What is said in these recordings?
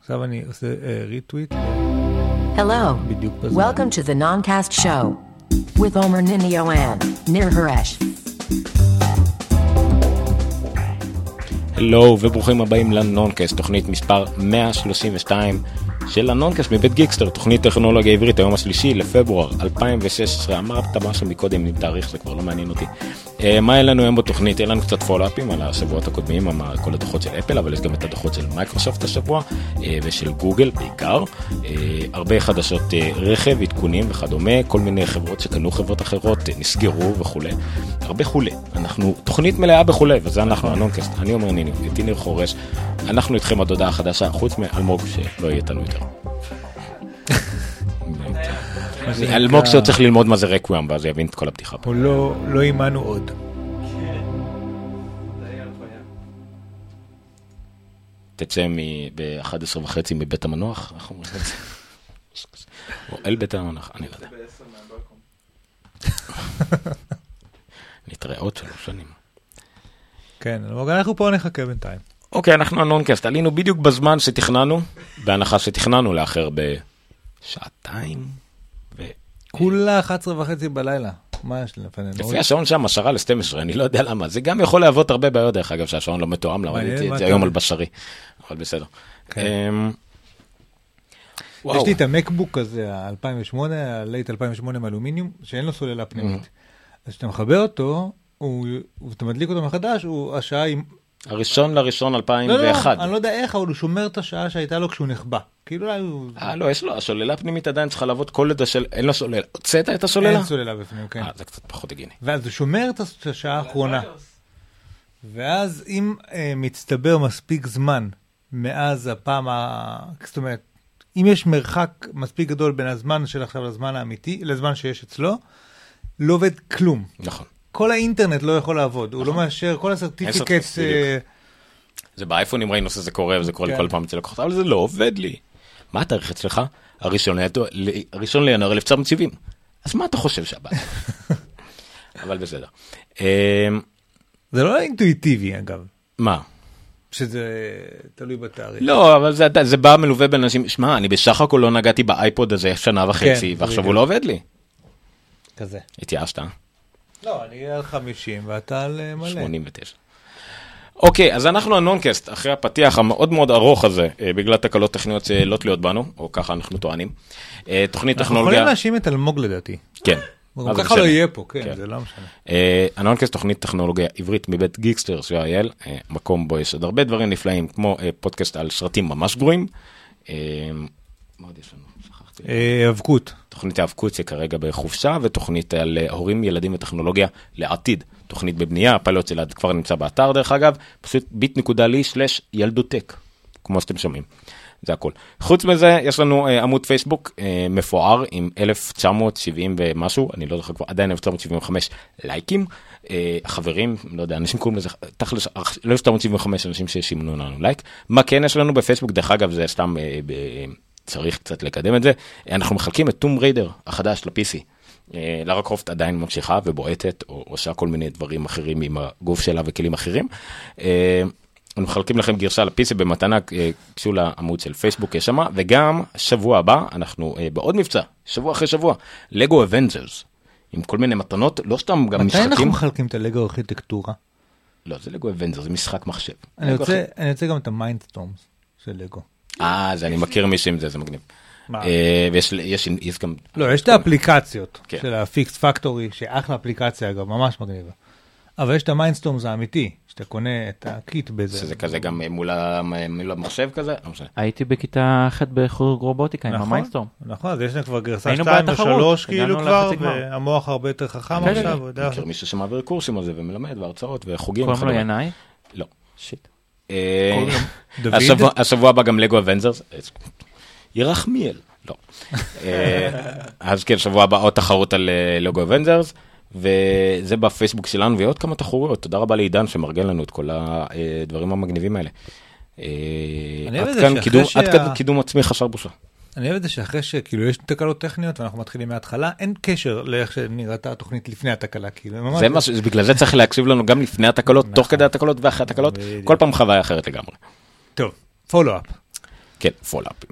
עכשיו אני עושה retweet. Hello. בדיוק בזמן. Welcome to the Noncast Show with Omer Ninio and Nir Haresh. הלו וברוכים הבאים לנונקאסט, תוכנית מספר 132 של הנונקאסט מבית גיקסטר, תוכנית טכנולוגיה עברית, היום השלישי לפברואר 2016, אמרת משהו מקודם עם תאריך, זה כבר לא מעניין אותי. אה, מה היה לנו היום בתוכנית? היה לנו קצת follow-up ים על השבועות הקודמים, כל הדוחות של אפל, אבל יש גם את הדוחות של מייקרוסופט השבוע, אה, ושל גוגל בעיקר. אה, הרבה חדשות רכב, עדכונים וכדומה, כל מיני חברות שקנו חברות אחרות, נסגרו וכולי. הרבה וכולי. אנחנו תוכנית מלאה בכולי, וזה אנחנו הנונקאסט. אני עומר ניניו, איתי ניר חרש. אנחנו איתכם עד הודעה חדשה, חוץ מאלמוג שלא יהיה איתנו יותר. אלמוג שעוד צריך ללמוד מה זה רקוויאם, ואז יבין את כל הבדיחה. הוא לא, לא עימנו עוד. תצא ב-11 וחצי מבית המנוח, איך אומרים את זה? או אל בית המנוח, אני לא יודע. נתראה עוד שלוש שנים. כן, אלמוג, אנחנו פה נחכה בינתיים. אוקיי, אנחנו הנונקאסט, עלינו בדיוק בזמן שתכננו, בהנחה שתכננו לאחר בשעתיים. כולה 11 וחצי בלילה. מה יש לפנינו? לפי השעון שם, השערה ל-12, אני לא יודע למה. זה גם יכול להוות הרבה בעיות, דרך אגב, שהשעון לא מתואם, ראיתי מה את זה היום. על בשרי. אבל בסדר. כן. אמ, יש. לי את המקבוק הזה, ה-2008, ה-late 2008 מאלומיניום, שאין לו סוללה פנימית. אז כשאתה מחבר אותו, ואתה מדליק אותו מחדש, השעה היא... הראשון לראשון לא, לא, 2001. אני לא יודע איך, אבל הוא שומר את השעה שהייתה לו כשהוא נחבא. כאילו אולי הוא... אה, לא, יש לו, השוללה הפנימית עדיין צריכה לעבוד כל עד השל... אין לו סוללה. הוצאת את השוללה? אין סוללה בפנים, כן. אה, זה קצת פחות הגיוני. ואז הוא שומר את הש- השעה האחרונה. ואז אם אה, מצטבר מספיק זמן מאז הפעם ה... זאת אומרת, אם יש מרחק מספיק גדול בין הזמן של עכשיו לזמן האמיתי, לזמן שיש אצלו, לא עובד כלום. נכון. כל האינטרנט לא יכול לעבוד, הוא לא מאשר, כל הסרטיפיקטס... בדיוק. אה, זה באייפונים ראינו שזה קורה וזה קורה לי כן. כל פעם אצל לקוחות, אבל זה לא עובד לי. מה התאריך אצלך? הראשון הראשון לינואר 1970. אז מה אתה חושב שהבעיה? אבל בסדר. אמ, זה לא אינטואיטיבי אגב, מה? שזה תלוי בתאריך. לא, אבל זה, זה בא מלווה באנשים, שמע, אני בסך הכל לא נגעתי באייפוד הזה שנה וחצי, כן, ועכשיו. הוא לא עובד לי. כזה. התייאשת? לא, אני על 50 ואתה על אה, מלא. 89. אוקיי, אז אנחנו הנונקאסט, אחרי הפתיח המאוד מאוד ארוך הזה, אה, בגלל תקלות טכניות שלא תלויות בנו, או ככה אנחנו טוענים. אה, תוכנית אנחנו יכולים טכנולוגיה, להאשים את אלמוג לדעתי. כן. הוא גם ככה לא? יהיה פה, כן, כן. זה לא משנה. אה, הנונקאסט תוכנית טכנולוגיה עברית מבית גיקסטר co.il, אה, מקום בו יש עוד הרבה דברים נפלאים, כמו אה, פודקאסט על סרטים ממש גרועים. אה, מה עוד יש לנו? שכחתי. אה, היאבקות. תוכנית היאבקות שכרגע בחופשה, ותוכנית על אה, הורים, ילדים וטכנולוגיה לעתיד. תוכנית בבנייה, הפיילוט שלה כבר נמצא באתר דרך אגב, פשוט bit.ly/ילדותק, כמו שאתם שומעים. זה הכל. חוץ מזה, יש לנו אה, עמוד פייסבוק אה, מפואר עם 1970 ומשהו, אני לא זוכר כבר, עדיין 1975 לייקים. אה, חברים, לא יודע, אנשים קוראים לזה, תכלס, 1975 אנשים ששימנו לנו לייק. מה כן יש לנו בפייסבוק, דרך אגב, זה סתם אה, ב... צריך קצת לקדם את זה. אנחנו מחלקים את טום ריידר החדש ל-PC. אה, לארה קרופט עדיין ממשיכה ובועטת, או עושה כל מיני דברים אחרים עם הגוף שלה וכלים אחרים. אה, אנחנו מחלקים לכם גרסה ל-PC במתנה, אה, גשו לעמוד של פייסבוק יש שמה, וגם שבוע הבא אנחנו אה, בעוד מבצע, שבוע אחרי שבוע, לגו Avengers, עם כל מיני מתנות, לא סתם גם מתי אנחנו משחקים. מחלקים את הלגו ארכיטקטורה? לא, זה לגו Avengers, זה משחק מחשב. אני רוצה אני רוצה גם את ה Mindstorms של לגו. אה, זה אני מכיר מישהו עם זה, זה מגניב. מה? אה, ויש יש, יש גם... לא, יש את האפליקציות כן. של ה Fix Factory, שאחלה אפליקציה אגב, ממש מגניבה. אבל יש את ה Mindstorms האמיתי, שאתה קונה את ה kit בזה. שזה כזה גם מול המחשב כזה, לא משנה. הייתי בכיתה ח' בחוג רובוטיקה עם נכון, ה Mindstorm. נכון, אז יש להם כבר גרסה היינו 2 בתחרות, ו-3 כאילו כבר. והמוח הרבה יותר חכם כן, עכשיו, כן, יודע. מכיר מישהו שמעביר קורסים על זה ומלמד והרצאות וחוגים. קוראים לו. ינאי? לא. shit. אה? השבוע- הבא גם לגו Avengers. ירחמיאל. לא. אה, אז כן, שבוע הבא עוד תחרות על אה, לגו אבנזרס. וזה בפייסבוק שלנו ועוד כמה תחרויות תודה רבה לעידן שמארגן לנו את כל הדברים המגניבים האלה. אה, עד כאן קידום עצמי חסר בושה. אני אוהב את זה שאחרי שכאילו יש תקלות טכניות ואנחנו מתחילים מההתחלה, אין קשר לאיך שנראתה התוכנית לפני התקלה, כאילו, ממש... זה מה ש... בגלל זה צריך להקשיב לנו גם לפני התקלות, תוך נכון. כדי התקלות ואחרי התקלות. כל פעם חוויה אחרת לגמרי. טוב, פולו-אפ. כן, follow-up ים.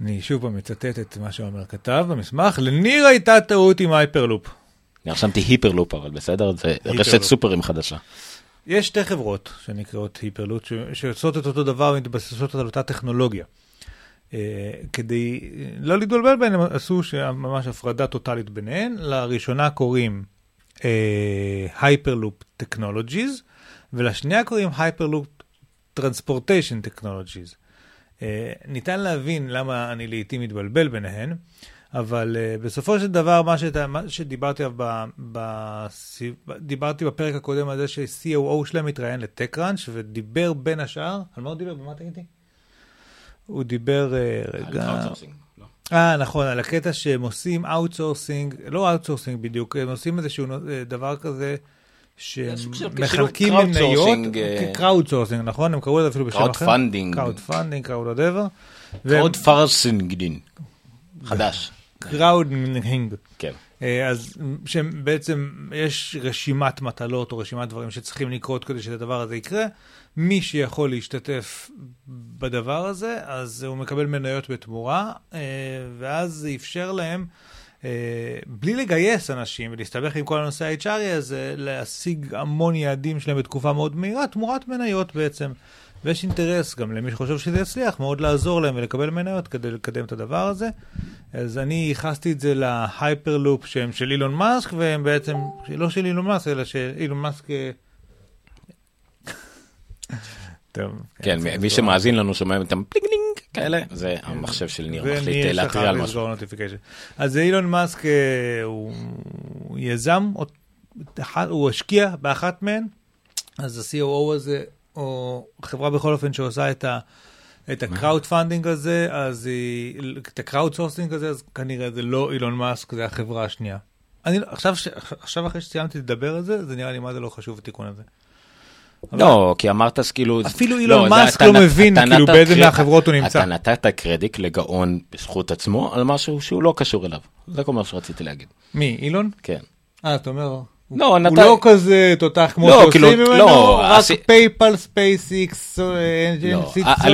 אני שוב פעם מצטט את מה שעומר כתב במסמך, לניר הייתה טעות עם Hyperloop. אני רשמתי Hyperloop, אבל בסדר? זה רשת. סופרים חדשה. יש שתי חברות שנקראות Hyperloop, שעושות את אותו דבר ומתבססות על אותה טכנולוגיה. אה, כדי אה, לא להתבלבל ביניהם, עשו ממש הפרדה טוטאלית ביניהן. לראשונה קוראים Hyperloop Technologies, ולשנייה קוראים Hyperloop Transportation Technologies. ניתן להבין למה אני לעיתים מתבלבל ביניהן, אבל uh, בסופו של דבר, מה, שת, מה שדיברתי ב, ב, דיברתי בפרק הקודם על זה ש-COO שלהם התראיין ל TechCrunch ודיבר בין השאר, על מה הוא דיבר? במה תגידי? הוא דיבר, uh, רגע... אה, נכון, על הקטע שהם עושים outsourcing, לא outsourcing בדיוק, הם עושים איזשהו אה, דבר כזה, שהם סוג של מחלקים כאילו מניות, crowdsourcing, אה, נכון? הם קראו לזה אפילו בשם אחר. Crowdfunding. crowd funding, crowd whatever. crowd פרסינגדין. חדש. crowding. כן. אה, אז שבעצם יש רשימת מטלות או רשימת דברים שצריכים לקרות כדי שהדבר הזה יקרה. מי שיכול להשתתף בדבר הזה, אז הוא מקבל מניות בתמורה, אה, ואז זה אפשר להם, אה, בלי לגייס אנשים ולהסתבך עם כל הנושא ה-HRי הזה, להשיג המון יעדים שלהם בתקופה מאוד מהירה, תמורת מניות בעצם. ויש אינטרס גם למי שחושב שזה יצליח, מאוד לעזור להם ולקבל מניות כדי לקדם את הדבר הזה. אז אני ייחסתי את זה ל Hyperloop שהם של אילון מאסק, והם בעצם, לא של אילון מאסק, אלא של אילון מאסק... כן, מי שמאזין לנו שומע אותם פלינגלינג כאלה, זה המחשב של ניר מחליט אה, להתריע על משהו. אז אילון מאסק אה, הוא יזם, הוא השקיע באחת מהן, אז ה-COO הזה, או חברה בכל אופן שעושה את ה... את ה crowd funding הזה, אז היא, את ה crowd sourcing הזה, אז כנראה זה לא אילון מאסק, זה החברה השנייה. אני, עכשיו, ש- עכשיו אחרי שסיימתי לדבר על זה, זה נראה לי מה זה לא חשוב התיקון הזה. לא, כי אמרת כאילו... אפילו לא, אילון מאסק לא אתה מבין כאילו באיזה מהחברות הוא נמצא. אתה נתת קרדיט לגאון בזכות עצמו על משהו שהוא לא קשור אליו. זה כל מה שרציתי להגיד. מי, אילון? כן. אה, אתה אומר, הוא- לא, הוא נת- לא כזה תותח כמו לא, שעושים כאילו, ממנו, לא, רק עשי- PayPal, SpaceX, לא, אה,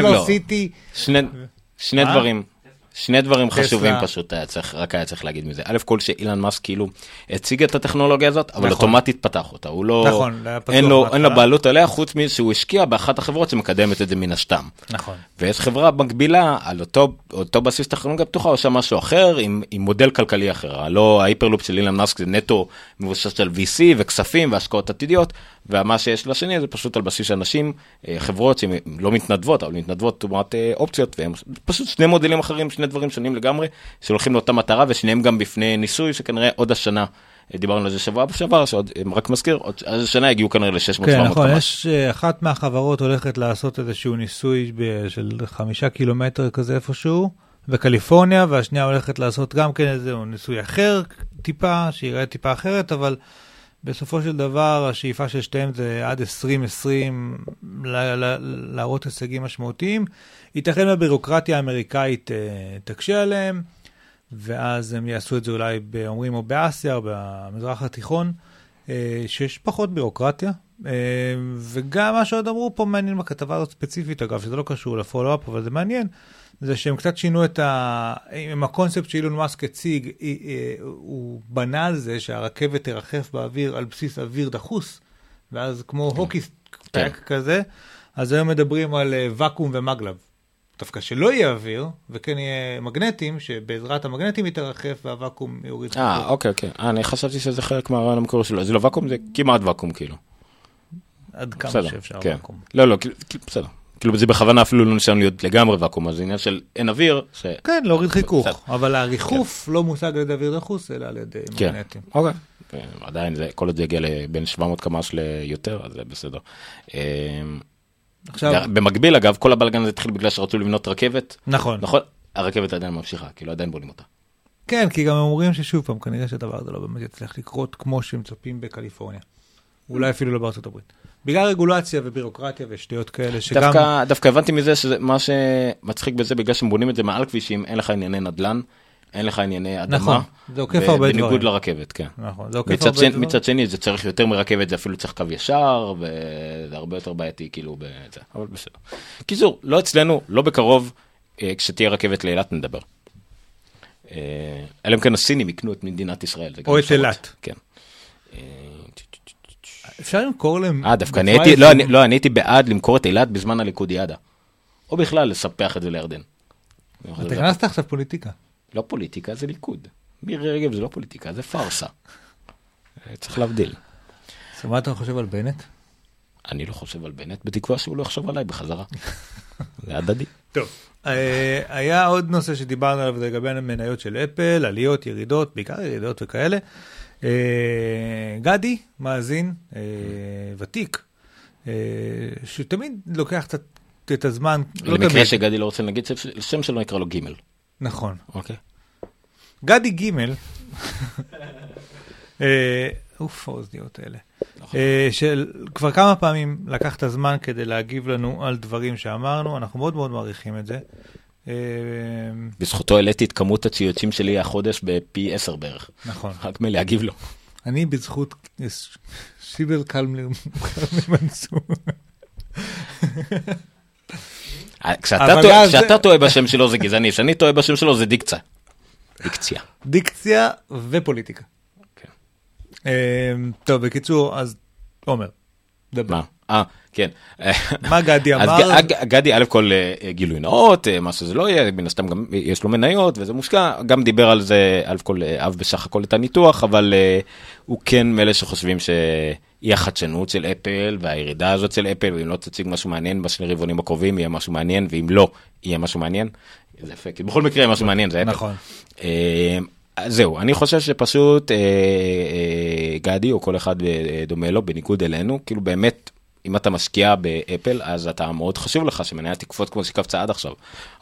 לא. סיטי. שני, שני מה? דברים, שני דברים Tesla. חשובים פשוט היה צריך, רק היה צריך להגיד מזה. א' כל שאילן מאסק כאילו הציג את הטכנולוגיה הזאת, אבל נכון. אוטומטית פתח אותה. הוא לא, נכון, אין לו, בהתחלה. אין לו בעלות עליה חוץ מזה שהוא השקיע באחת החברות שמקדמת את זה מן הסתם. נכון. ויש חברה מקבילה על אותו, אותו בסיס טכנולוגיה פתוחה, עושה משהו אחר עם, עם מודל כלכלי אחר. הלא ההיפרלופ של אילן מאסק זה נטו מבוסס על VC וכספים והשקעות עתידיות, ומה שיש לשני זה פשוט על בסיס אנשים, אה, חברות שהן לא מתנדבות, אבל מתנדבות תמורת אה, אופציות, והם פשוט שני מודלים אחרים, שני דברים שונים לגמרי, שהולכים לאותה מטרה, ושניהם גם בפני ניסוי, שכנראה עוד השנה, אה, דיברנו על זה שבוע שעבר, שעוד, רק מזכיר, עוד אז השנה הגיעו כנראה ל-600-700 כן, נכון, קמ"ש. יש אחת מהחברות הולכת לעשות איזשהו ניסוי ב- של חמישה קילומטר כזה איפשהו בקליפורניה, והשנייה הולכת לעשות גם כן איזשהו ניסוי אחר טיפה, שיראה טיפה אחרת, אבל בסופו של דבר השאיפה של שתיהם זה עד 2020 ל- ל- להראות הישגים משמעותיים. ייתכן והבירוקרטיה האמריקאית אה, תקשה עליהם, ואז הם יעשו את זה אולי, אומרים, או באסיה או במזרח התיכון. אה, שיש פחות בירוקרטיה, אה, וגם מה שעוד אמרו פה מעניין בכתבה הזאת ספציפית, אגב, שזה לא קשור לפולו-אפ, אבל זה מעניין, זה שהם קצת שינו את ה... עם הקונספט שאילון מאסק הציג, אה, אה, הוא בנה על זה שהרכבת תרחף באוויר על בסיס אוויר דחוס, ואז כמו הוקי כן. טק כזה, אז היום מדברים על אה, ואקום ומגלב. דווקא שלא יהיה אוויר, וכן יהיה מגנטים, שבעזרת המגנטים היא תרחף והוואקום יוריד אה. אוקיי, אוקיי. אני חשבתי שזה חלק מהרעיון המקורי שלו. זה לא ואקום, זה כמעט ואקום כאילו. עד כמה בסדר, שאפשר כן. ואקום. לא, לא, בסדר. כאילו זה בכוונה אפילו לא נשאר להיות לגמרי ואקום, אז זה עניין של אין אוויר, ש... כן, להוריד חיכוך, בסדר. אבל הריחוף לא מושג על ידי אוויר דחוס, אלא על ידי כן, מגנטים. אוקיי. אה, עדיין, זה, כל עוד זה יגיע לבין 700 קמ"ש ליותר, אז זה בסדר. אה, עכשיו, במקביל, אגב, כל הבלגן הזה התחיל בגלל שרצו לבנות רכבת. נכון. נכון, הרכבת עדיין ממשיכה, כאילו עדיין בונים אותה. כן, כי גם הם אומרים ששוב פעם, כנראה שהדבר הזה לא באמת יצליח לקרות כמו שמצפים בקליפורניה. אולי אפילו לא בארצות הברית. בגלל רגולציה ובירוקרטיה ושטויות כאלה, שגם... דווקא, דווקא הבנתי מזה שזה מה שמצחיק בזה, בגלל שהם בונים את זה מעל כבישים, אין לך ענייני נדל"ן, אין לך ענייני אדמה. נכון, זה עוקף הרבה בניגוד דברים. לרכבת, כן. נכון, זה עוקף הרבה דברים. מצד שני זה צריך יותר מרכבת זה אפילו צריך קו ישר וזה הרבה יותר בעייתי כאילו בזה אבל בסדר. קיצור לא אצלנו לא בקרוב אה, כשתהיה רכבת לאילת נדבר. אה, אלא אם כן הסינים יקנו את מדינת ישראל. או את. אילת. כן. אפשר למכור להם... אה, דווקא אני הייתי, לא, אני- לא, אני הייתי בעד למכור את אילת בזמן הליכודיאדה. או בכלל לספח את זה לירדן. אתה הכנסת עכשיו פוליטיקה. לא פוליטיקה, זה ליכוד. מירי רגב זה לא פוליטיקה, זה פארסה. אה, צריך להבדיל. אז מה אתה חושב על בנט? אני לא חושב על בנט, בתקווה שהוא לא יחשוב עליי בחזרה. זה הדדי. טוב. אה, היה עוד נושא שדיברנו עליו, זה לגבי המניות של אפל, עליות, ירידות, בעיקר ירידות וכאלה. אה, גדי, מאזין, אה, ותיק, אה, שתמיד לוקח קצת את הזמן, לא למקרה שגדי לא רוצה להגיד שם- שלו נקרא לו גימל. נכון. אוקיי. גדי גימל, אוף, האוזניות האלה, נכון. של כבר כמה פעמים לקח את הזמן כדי להגיב לנו על דברים שאמרנו, אנחנו מאוד מאוד מעריכים את זה. אה, בזכותו העליתי את כמות הציוצים שלי החודש בפי 10 בערך. נכון. רק מלהגיב לו. אני בזכות שיבל קלמי מנסור. אה, טועה- כשאתה טועה בשם שלו זה גזעני, כשאני טועה בשם שלו זה דיקציה. דיקציה. דיקציה ופוליטיקה. כן. אה, טוב, בקיצור, אז עומר, דבר. מה? אה, כן. מה גדי אז אמר? ג- גדי, א' כל אה, גילוי נאות, אה, מה שזה לא יהיה, מן הסתם גם יש לו מניות וזה מושקע, גם דיבר על זה, א' כל אה, אהב בסך הכל את הניתוח, אבל הוא כן מאלה שחושבים שאי החדשנות של אפל והירידה הזאת של אפל, ואם לא תציג משהו מעניין בשני רבעונים הקרובים, יהיה משהו מעניין, ואם לא, יהיה משהו מעניין. זה יפה, כי בכל מקרה משהו מעניין, זה אפל. נכון. אז זהו, אני חושב שפשוט אה, אה, גדי או כל אחד אה, דומה לו, בניגוד אלינו, כאילו באמת, אם אתה משקיע באפל, אז אתה מאוד חשוב לך שמניה תקפוץ כמו שקפצה עד עכשיו.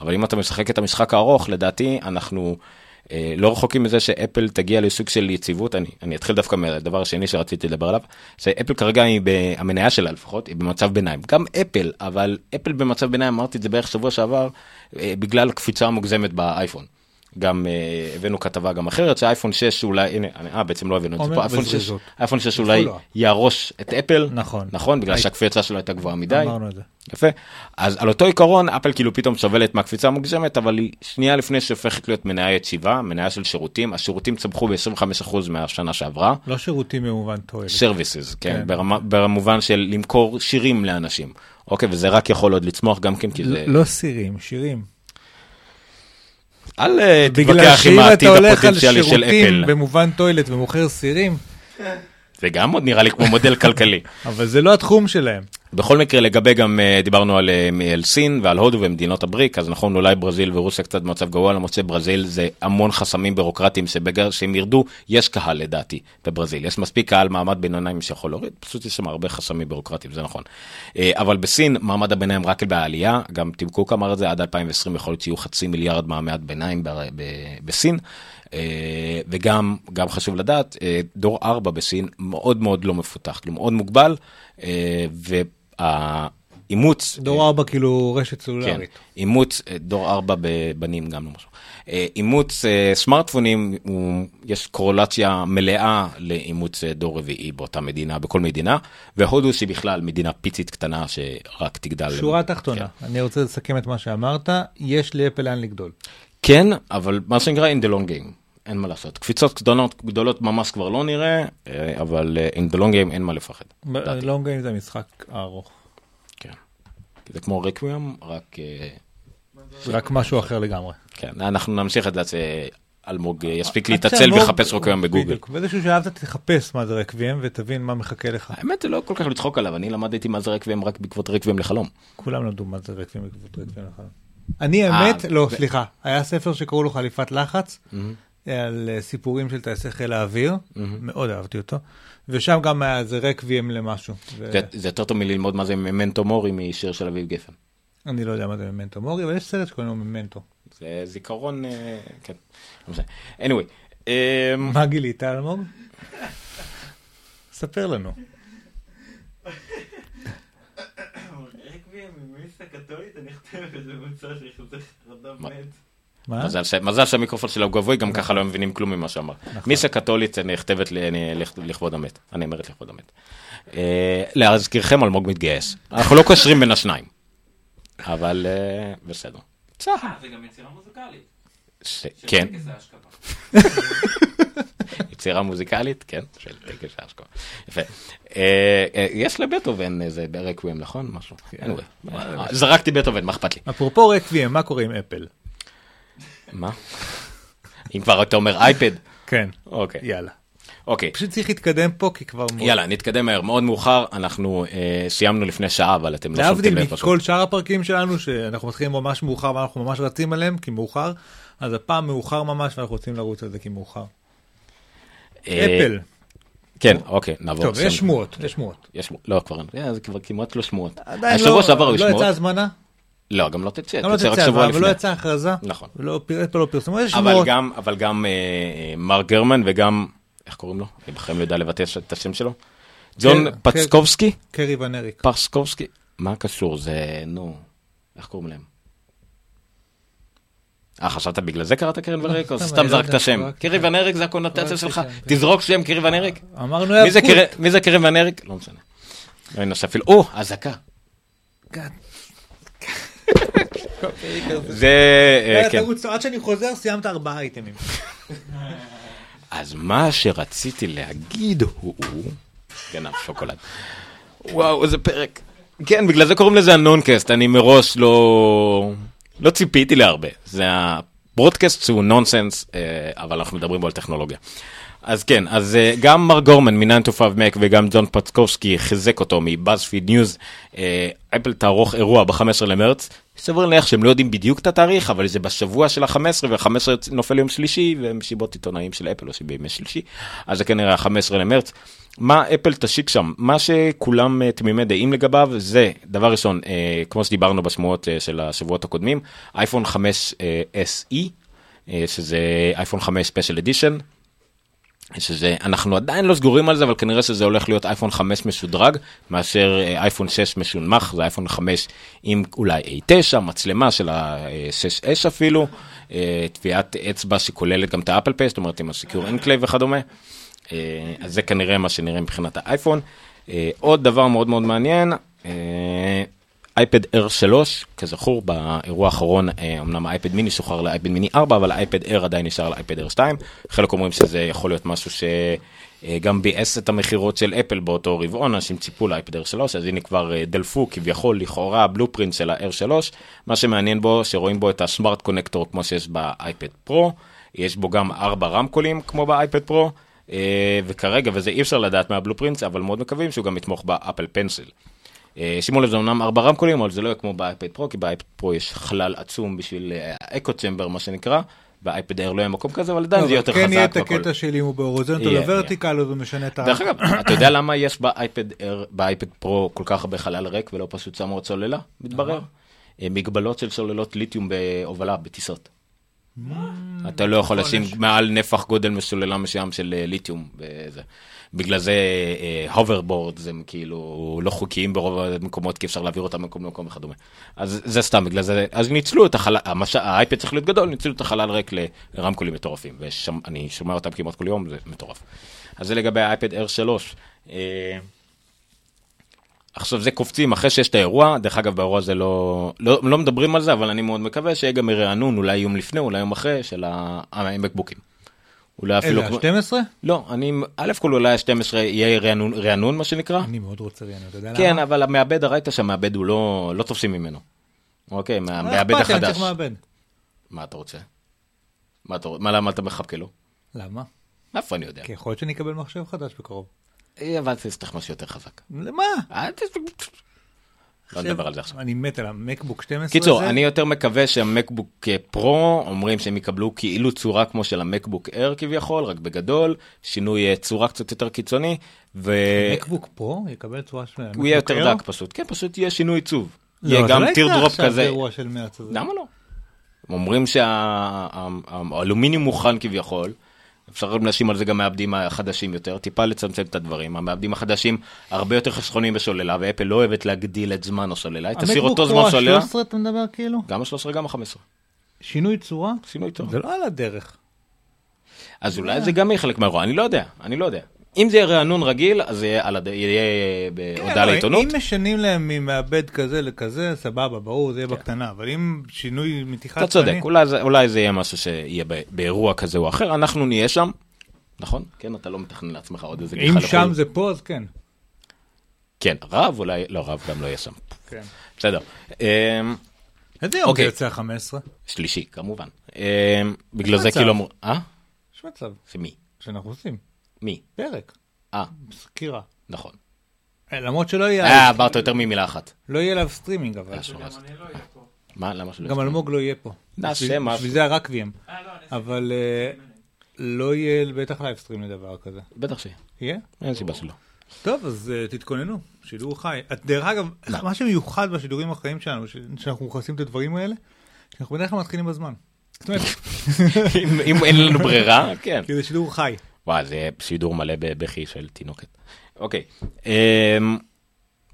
אבל אם אתה משחק את המשחק הארוך, לדעתי אנחנו אה, לא רחוקים מזה שאפל תגיע לסוג של יציבות. אני, אני אתחיל דווקא מהדבר השני שרציתי לדבר עליו, שאפל כרגע היא, ב- המניה שלה לפחות, היא במצב ביניים. גם אפל, אבל אפל במצב ביניים, אמרתי את זה בערך שבוע שעבר, אה, בגלל הקפיצה המוגזמת באייפון. גם אה, הבאנו כתבה גם אחרת שהאייפון 6 אולי, הנה, אה בעצם לא הבאנו את זה פה, אייפון 6, בזריזות. אייפון 6 אולי לא. יהרוש את אפל, נכון. נכון, בגלל שהקפיצה שלו הייתה גבוהה מדי, אמרנו את זה. יפה, אז על אותו עיקרון אפל כאילו פתאום סובלת מהקפיצה המוגזמת, אבל היא שנייה לפני שהופכת להיות מניה יציבה, מניה של שירותים, השירותים צמחו ב-25% מהשנה שעברה, לא שירותים במובן תועלת. services, כן, כן. במובן של למכור שירים לאנשים, אוקיי, וזה רק יכול עוד לצמוח גם כן, כי זה, לא סירים, שירים. אל אה, בגלל תתווכח עם שאם אתה העתיד הולך על הפוטנציאלי של שירותים אפל, במובן תועלת ומוכר סירים, זה גם עוד נראה לי כמו מודל כלכלי. אבל זה לא התחום שלהם. בכל מקרה לגבי גם אה, דיברנו על, אה, על סין ועל הודו ומדינות הבריק אז נכון אולי ברזיל ורוסיה קצת במצב גרוע למרות שברזיל זה המון חסמים בירוקרטיים שבגלל שהם ירדו יש קהל לדעתי בברזיל יש מספיק קהל מעמד בינוניים שיכול להוריד פשוט יש שם הרבה חסמים בירוקרטיים זה נכון אה, אבל בסין מעמד הביניים רק בעלייה גם טים קוק אמר את זה עד 2020 יכול להיות שיהיו חצי מיליארד מעמד ביניים ב- ב- בסין. וגם גם חשוב לדעת דור 4 בסין מאוד מאוד לא מפותח כאילו מאוד מוגבל אה, והאימוץ דור ארבע כאילו רשת כן, סלולרית. אימוץ אה, דור 4 בבנים גם לא משהו. אה, אימוץ אה, סמארטפונים, הוא, יש קורולציה מלאה לאימוץ אה, דור רביעי באותה מדינה, בכל מדינה, והודו שהיא בכלל מדינה פיצית קטנה שרק תגדל. שורה תחתונה, אני רוצה לסכם את מה שאמרת, יש לאפל לאן לגדול. כן, אבל מה שנקרא in the long game, אין מה לעשות. קפיצות גדולות, גדולות ממש כבר לא נראה, אה, אבל אה, in the long game אין מה לפחד. לונג גיים זה משחק ארוך, כן. זה כמו רקוויאם, רק... אה, רק משהו אחר לגמרי. כן, אנחנו נמשיך את זה עד שאלמוג יספיק להתעצל ויחפש רוקוים בגוגל. בדיוק, באיזשהו שלב אתה תחפש מה זה רקוויאם ותבין מה מחכה לך. האמת זה לא כל כך לצחוק עליו, אני למדתי מה זה רקוויאם רק בעקבות רקוויאם לחלום. כולם למדו מה זה רקוויאם בעקבות רקוויאם לחלום. אני האמת, לא, סליחה, היה ספר שקראו לו חליפת לחץ, על אה, סיפורים של טייסי חיל האוויר, מאוד אהבתי אותו, ושם גם היה איזה רקוויאם למשהו. ו- זה- זה יותר טוב מללמוד מה זה ממנטו מורי משיר של אביב גפן. אני לא יודע מה זה ממנטו מורי, אבל יש סרט שקוראים לו ממנטו. זה זיכרון, אה, כן. לא משנה. anyway, אמ, מה גילית, אלמוג? ספר לנו. רקביהם ממיסה קתולית הנכתבת במוצא שיחזר חרדה מה? מת. מזל ש- מזל שהמיקרופון שלה הוא גבוה, גם ככה לא מבינים כלום ממה שאמר. מיסה קתולית נכתבת ל- אני- לכ- לכבוד המת, הנאמרת לכבוד המת. אה, להזכירכם אלמוג מתגייס, אנחנו לא קושרים בין השניים, אבל אה, בסדר. צהל. אה, זה גם יצירה מוזיקלית. ש- של כן, טקס ההשקפה. יצירה מוזיקלית, כן, של טקס האשכרה. יפה. אה, אה, יש לבטהובן איזה ברקווים, נכון? משהו. anyway, אה, זרקתי בטהובן, מה אכפת לי? אפרופו רקוויאם, מה קורה עם אפל? מה? אם כבר אתה אומר אייפד, כן, אוקיי. יאללה. אוקיי. פשוט צריך להתקדם פה, כי כבר... מאוד- יאללה, נתקדם מהר, מאוד מאוחר, אנחנו אה, סיימנו לפני שעה, אבל אתם לא שמתם להבדיל לב פשוט. מכל שאר הפרקים שלנו, שאנחנו מתחילים ממש מאוחר ואנחנו ממש רצים עליהם, כי מאוחר, אז הפעם מאוחר ממש ואנחנו רוצים לרוץ על זה כי מאוחר. אה, אפל. כן, אוקיי, נעבור. טוב. יש שמועות, יש שמועות. יש שמועות, לא כבר, זה כבר כמעט לא שמועות. עדיין השבוע לא- שעבר היו לא יצאה. הזמנה, לא, גם לא תצא, גם לא תצא רק תצא שבוע הזמנה, ולא לפני. יצאה הכרזה. נכון. ולא לא פרסמו, יש אבל שמועות. אבל גם אה, מר גרמן וגם, איך קוראים לו? אני בחיים לא יודע לבטא את השם שלו. ג'ון פצקובסקי? קרי ון אריק. פרסקובסקי? מה קשור? זה, נו, איך קוראים להם? אה, חשבת בגלל זה קראת קרן ונריק, או סתם, לא זרקת שם? קרי ונריק זה הקונוטציה שלך? כן. תזרוק שם קרי ונריק? אמרנו מי זה. קרי- מי זה קרי ונריק? לא משנה. לא אנוש אפילו, או, אזעקה. זה, אה, כן. תרוץ, עד שאני חוזר סיימת ארבעה אייטמים. אז מה שרציתי להגיד הוא... גנב שוקולד. וואו, איזה פרק. כן, בגלל זה קוראים לזה ה Noncast, אני מראש לא... לא ציפיתי להרבה. זה הברודקאסט שהוא נונסנס, אה, אבל אנחנו מדברים בו על טכנולוגיה. אז כן, אז אה, גם מר גורמן מ-9 to 5 Mac וגם ג'ון פצקובסקי חיזק אותו מ BuzzFeed News. אפל תערוך אירוע ב-15 למרץ. סביר להניח שהם לא יודעים בדיוק את התאריך, אבל זה בשבוע של ה-15, וה-15 נופל יום שלישי, ומסיבות עיתונאים של אפל עושים בימי שלישי. אז זה כנראה ה-15 למרץ. מה אפל תשיק שם? מה שכולם אה, תמימי דעים לגביו זה, דבר ראשון, אה, כמו שדיברנו בשמועות אה, של השבועות הקודמים, אייפון 5 אה, SE, שזה אייפון 5 ספיישל אדישן, שזה, אנחנו עדיין לא סגורים על זה, אבל כנראה שזה הולך להיות אייפון 5 משודרג, מאשר אה, אייפון 6 משונמך, זה אייפון 5 עם אולי A9, מצלמה של ה-6S אפילו, אה, טביעת אצבע שכוללת גם את ה Apple Pay, זאת אומרת עם ה secure enclave וכדומה. אה, אז זה כנראה מה שנראה מבחינת האייפון. עוד דבר מאוד מאוד מעניין, iPad Air 3, כזכור באירוע האחרון, אה, אמנם ה iPad mini שוחרר ל iPad mini 4, אבל ה iPad Air עדיין נשאר ל iPad Air 2. חלק אומרים שזה יכול להיות משהו שגם ביאס את המכירות של אפל באותו רבעון, אנשים ציפו ל iPad Air 3, אז הנה כבר אה, דלפו כביכול לכאורה ה blueprint של ה-Air 3. מה שמעניין בו, שרואים בו את ה smart connector כמו שיש ב iPad Pro, יש בו גם ארבע רמקולים כמו ב iPad Pro. אה, וכרגע, וזה אי אפשר לדעת מה blueprints, אבל מאוד מקווים שהוא גם יתמוך ב Apple Pencil. אה, שימו לב, זה אמנם ארבע רמקולים, אבל זה לא יהיה כמו ב iPad Pro, כי ב iPad Pro יש חלל עצום בשביל echo chamber, מה שנקרא. ב iPad Air לא יהיה מקום כזה, אבל עדיין זה יהיה יותר כן יהיה חזק. את והכל. הקטע שלי אם הוא ב horizontal יהיה, או vertical, אז הוא משנה את ה... דרך אגב, אתה יודע למה יש ב iPad Air, ב iPad Pro כל כך הרבה חלל ריק ולא פשוט שמו עוד סוללה? מתברר. אה, מגבלות של סוללות ליתיום בהובלה, בטיסות. אתה לא יכול לשים מעל נפח גודל מסוללה מסוים של אה, ליתיום. בגלל זה הוברבורד הם כאילו לא חוקיים ברוב המקומות כי אפשר להעביר אותם ממקום למקום וכדומה. אז זה סתם בגלל זה אז ניצלו את החלל. האייפד צריך להיות גדול ניצלו את החלל ריק לרמקולים מטורפים ואני שומע אותם כמעט כל יום זה מטורף. אז זה לגבי האייפד Air 3. אה, עכשיו זה קופצים אחרי שיש את האירוע, דרך אגב באירוע הזה לא, לא, לא מדברים על זה, אבל אני מאוד מקווה שיהיה גם רענון אולי יום לפני, אולי יום אחרי, של המקבוקים. אולי אפילו... אלה, כמו- ה-12? לא, אני, א' כל אולי ה-12 יהיה רענון, רענון מה שנקרא. אני מאוד רוצה רענון, אתה יודע למה? כן, אבל המעבד, ראית שהמעבד הוא לא, לא תופסים ממנו. אוקיי, מה מהמעבד אכפת לי, אני החדש. צריך מעבד. מה אתה רוצה? מה אתה? מה, למה אתה מחבקה לו? למה? איפה אני יודע? כי יכול להיות שאני אקבל מחשב חדש בקרוב. אה, אבל צריך משהו יותר חזק. למה? לא נדבר על זה עכשיו. אני מת על המקבוק 12 קיצור, הזה. אני יותר מקווה שהמקבוק פרו אומרים שהם יקבלו כאילו צורה כמו של המקבוק אייר כביכול, רק בגדול, שינוי אה, צורה קצת יותר קיצוני, והוא מקבוק פרו יקבל צורה של... יהיה מקבוק יותר אייר? דק פשוט, כן, פשוט יהיה שינוי עיצוב. לא, יהיה זה גם לא יקרה טירדרופ עכשיו כזה. באירוע של מרץ הזה. למה לא? אומרים שהאלומיניום מוכן כביכול, אפשר גם לשים על זה גם מעבדים החדשים יותר, טיפה לצמצם את הדברים. המעבדים החדשים הרבה יותר חסכוניים בסוללה, ואפל לא אוהבת להגדיל את זמן הסוללה, היא תשאיר אותו זמן המקבוק סוללה. פרו ה-13 אתה מדבר כאילו? גם ה-13 גם ה-15. שינוי צורה? שינוי טוב. זה לא על הדרך. אז אולי זה גם יהיה חלק מהאירוע, אני לא יודע, אני לא יודע. אם זה יהיה רענון רגיל, אז זה יהיה יהיה בהודעה כן, לעיתונות. אם משנים להם ממעבד כזה לכזה, סבבה, ברור, זה יהיה בקטנה, אבל אם שינוי מתיחת כן. אתה צודק, אולי זה- אולי זה יהיה משהו שיהיה באירוע כזה או אחר, אנחנו נהיה שם, נכון? כן, אתה לא מתכנן לעצמך עוד איזה גיחה אם לחו"ל. שם זה פה, אז כן. כן, רב אולי, לא, רב גם לא יהיה שם. כן. בסדר. אמ, איזה יום זה אוקיי. יוצא ה-15? שלישי, כמובן. אמ, בגלל זה. כאילו... אה? יש מצב זה מי? שאנחנו עושים מי? פרק, אה, סקירה. נכון. אה, למרות שלא יהיה, אה, עברת יותר ממילה אחת. לא יהיה עליו סטרימינג, אבל אני לא אהיה פה. מה, למה שלא? גם אלמוג לא יהיה פה. בשביל- משהו. בשביל זה הרקבים. אה, לא. אבל אה, לא יהיה בטח livestream לדבר כזה. בטח שיהיה, יהיה? אין סיבה שלא. טוב, אז תתכוננו, שידור חי. את- דרך אגב, מה? מה שמיוחד בשידורים החיים שלנו, שאנחנו מכניסים את הדברים האלה, שאנחנו בדרך כלל מתחילים בזמן. זאת אומרת, אם- אם אין לנו ברירה, כן. כי זה שידור חי. וואי, זה שידור מלא בבכי של תינוקת. אוקיי. אמ,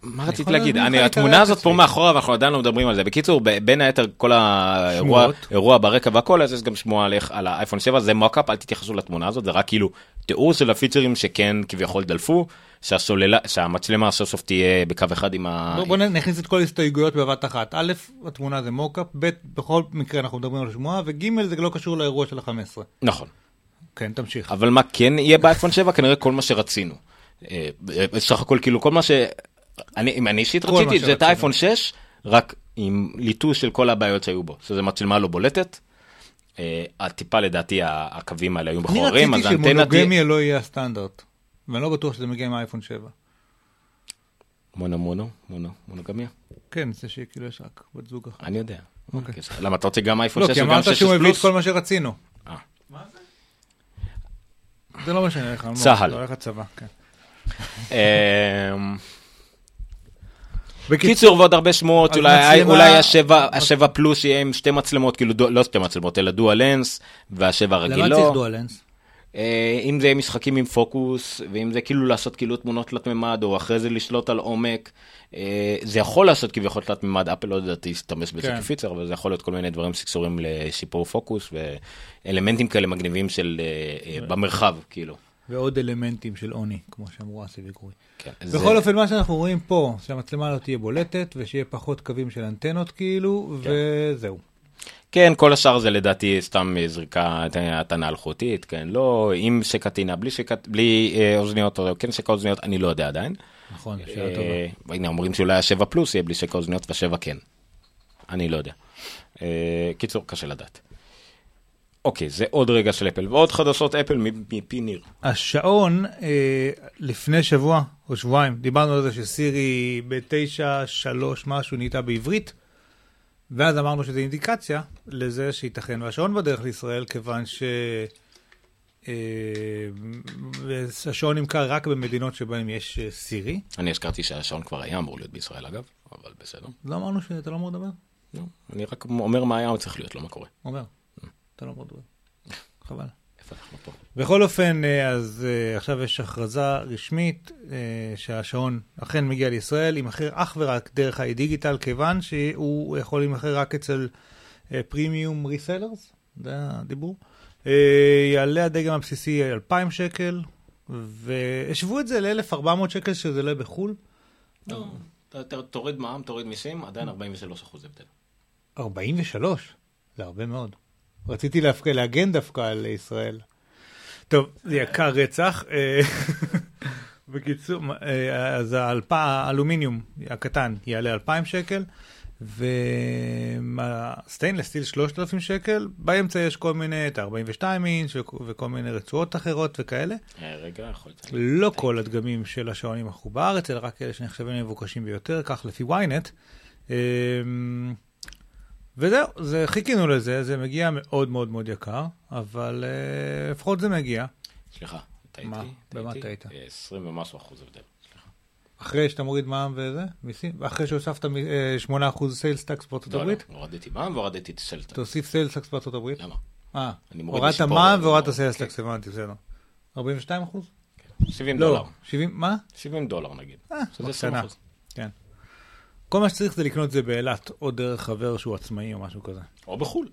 מה יכול להגיד? אני, התמונה הזאת פה. מאחורה ואנחנו עדיין לא מדברים על זה. בקיצור, בין היתר כל האירוע ברקע והכל, אז יש גם שמועה על על האייפון 7, זה מוקאפ, אל תתייחסו לתמונה הזאת, זה רק כאילו תיאור של הפיצ'רים שכן כביכול דלפו, שהסוללה, שהמצלמה סוף סוף תהיה בקו אחד עם ה... בוא- בוא נכניס את כל ההסתייגויות בבת אחת. א', התמונה זה מוקאפ, ב', בכל מקרה אנחנו מדברים על שמועה, וג', זה לא קשור לאירוע של ה-15. נכון. כן, תמשיך. אבל מה כן יהיה באייפון 7? כנראה כל מה שרצינו. אה, בסך הכל כאילו כל מה ש... אני, אם אני אישית רציתי, זה את. האייפון 6, רק עם ליטוש של כל הבעיות שהיו בו. שזה מצלמה לא בולטת. אה, הטיפה לדעתי הקווים האלה היו אני מכוערים, אז רציתי האנטנה תהיה... שמונוגמיה לא יהיה הסטנדרט. ואני לא בטוח שזה מגיע עם האייפון 7. מונו מונו, מונו, מונוגמיה. כן, זה שכאילו יש רק בת זוג אחת. אני יודע. אוקיי. אוקיי. למה אתה רוצה גם אייפון לא, 6 כי וגם אמרת 6 שהוא מביא את פלוס? כל מה שרצינו. זה? זה לא משנה לך. אלמוג, צה"ל. אתה הולך לצבא, כן. אמ, בקיצור, קיצור ועוד הרבה שמועות אולי מצלמה- אולי השבע השבע פלוס יהיה עם שתי מצלמות כאילו דו- לא שתי מצלמות אלא דואל לנס והשבע רגיל למה לא. צריך דואלנס? אה, אם זה משחקים עם פוקוס ואם זה כאילו לעשות כאילו תמונות תלת מימד או אחרי זה לשלוט על עומק אה, זה יכול לעשות כביכול תלת מימד אפל לא יודעת להשתמש בזה כן. כפיצר אבל זה יכול להיות כל מיני דברים שקשורים לשיפור פוקוס ואלמנטים כאלה מגניבים של אה, במרחב כאילו. ועוד אלמנטים של עוני, כמו שאמרו אסי וגורי. כן, זה- בכל אופן, מה שאנחנו רואים פה, שהמצלמה לא תהיה בולטת, ושיהיה פחות קווים של אנטנות כאילו, וזהו. כן, כל השאר זה לדעתי סתם אה, זריקה אה, הטענה אלחוטית, כן, לא, עם שקע טעינה, בלי שקע, בלי אה, אוזניות, או כן שקע אוזניות, אני לא יודע עדיין. נכון, שאלה טובה. אה, הנה, אומרים שאולי השבע פלוס יהיה בלי שקע אוזניות והשבע כן. אני לא יודע. אה, קיצור, קשה לדעת. אוקיי, זה עוד רגע של אפל, ועוד חדשות אפל מפי ניר. השעון, אה, לפני שבוע או שבועיים, דיברנו על זה שסירי בתשע, שלוש משהו נהייתה בעברית, ואז אמרנו שזה אינדיקציה לזה שייתכן, והשעון בדרך לישראל, כיוון ש... אה, השעון נמכר רק במדינות שבהן יש אה, סירי. אני הזכרתי שהשעון כבר היה אמור להיות בישראל אגב, אבל בסדר. לא אמרנו שאתה לא אמור לדבר? לא, אני רק אומר מה היה צריך להיות, לא מה קורה. אומר. אתה לא אמור לדבר. חבל. אנחנו פה? בכל אופן, אה, אז אה, עכשיו יש הכרזה רשמית אה, שהשעון אכן מגיע לישראל, יימכר אך ורק דרך האי-דיגיטל, כיוון שהוא יכול להימכר רק אצל פרימיום ריסלרס, זה הדיבור. יעלה הדגם הבסיסי 2,000 שקל, והשוו את זה ל-1,400 שקל שזה לא בחו"ל. לא, תוריד מע"מ, תוריד מיסים, עדיין 43 אחוז הבדל. 43, זה הרבה מאוד. רציתי להפק... להגן דווקא על ישראל. טוב, זה יקר רצח. בקיצור, אה, אז האלומיניום הקטן יעלה 2,000 שקל, והסטיינלס סטיל 3,000 שקל, באמצע יש כל מיני, את ה-42 אינץ' וכ- וכל מיני רצועות אחרות וכאלה. אה, רגע, יכול להיות. לא כל הדגמים של השעונים מכרו בארץ, אלא רק אלה שנחשבים למבוקשים ביותר, כך לפי ynet. וזהו, זה, חיכינו לזה, זה מגיע מאוד מאוד מאוד יקר, אבל אה, לפחות זה מגיע. סליחה, טעיתי. מה? במה טעית? אה, 20 ומשהו אחוז הבדל. אחרי שאתה מוריד מע"מ וזה, מיסים, ואחרי שהוספת מ- אה, 8% sales tax בארצות לא, לא, הברית, הורדתי מע"מ והורדתי את סלטה. תוסיף sales tax בארצות הברית. למה? אה, הורדת מע"מ לא- והורדת כן. sales tax, הבנתי, בסדר. 42 אחוז? 70 דולר. לא, 70, מה? 70 דולר נגיד. אה, שזה 20 בקטנה. כן. כל מה שצריך זה לקנות את זה באילת, או דרך חבר שהוא עצמאי או משהו כזה. או בחו"ל.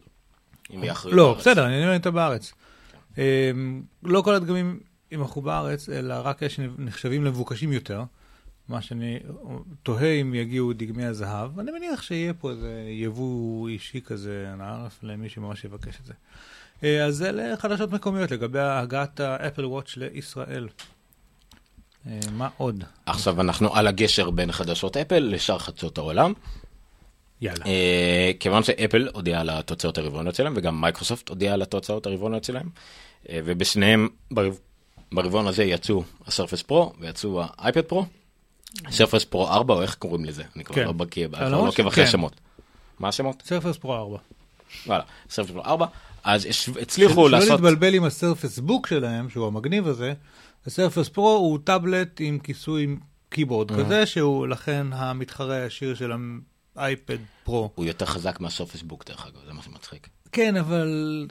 אם יהיה אחריות לא, בארץ. בסדר, אני אומר את בארץ. אמ, לא כל הדגמים יימכרו בארץ, אלא רק אלה שנחשבים למבוקשים יותר. מה שאני תוהה אם יגיעו דגמי הזהב. אני מניח שיהיה פה איזה יבוא אישי כזה לארץ למי שממש יבקש את זה. אה, אז אלה חדשות מקומיות לגבי הגעת האפל וואץ' לישראל. אה, מה עוד? עכשיו אנחנו על הגשר בין חדשות אפל לשאר חדשות העולם. יאללה. אה, כיוון שאפל הודיעה על התוצאות הרבעוניות שלהם וגם מייקרוסופט הודיעה על התוצאות הרבעוניות שלהם אה, ובשניהם ברב- ברבעון הזה יצאו ה Surface Pro ויצאו ה iPad Pro. Surface Pro 4 או איך קוראים לזה? אני כבר כן. לא בקיא, אני לא עוקב אחרי שכן. השמות. מה השמות? סרפס פרו 4. וואלה, סרפס פרו 4. אז הצליחו שלא לעשות... להתבלבל עם ה Surface Book שלהם, שהוא המגניב הזה. ה Surface Pro הוא טאבלט עם כיסוי קיבורד כזה, שהוא לכן המתחרה הישיר של האייפד פרו. הוא יותר חזק מהסרפס בוק דרך אגב, זה מה שמצחיק. כן, אבל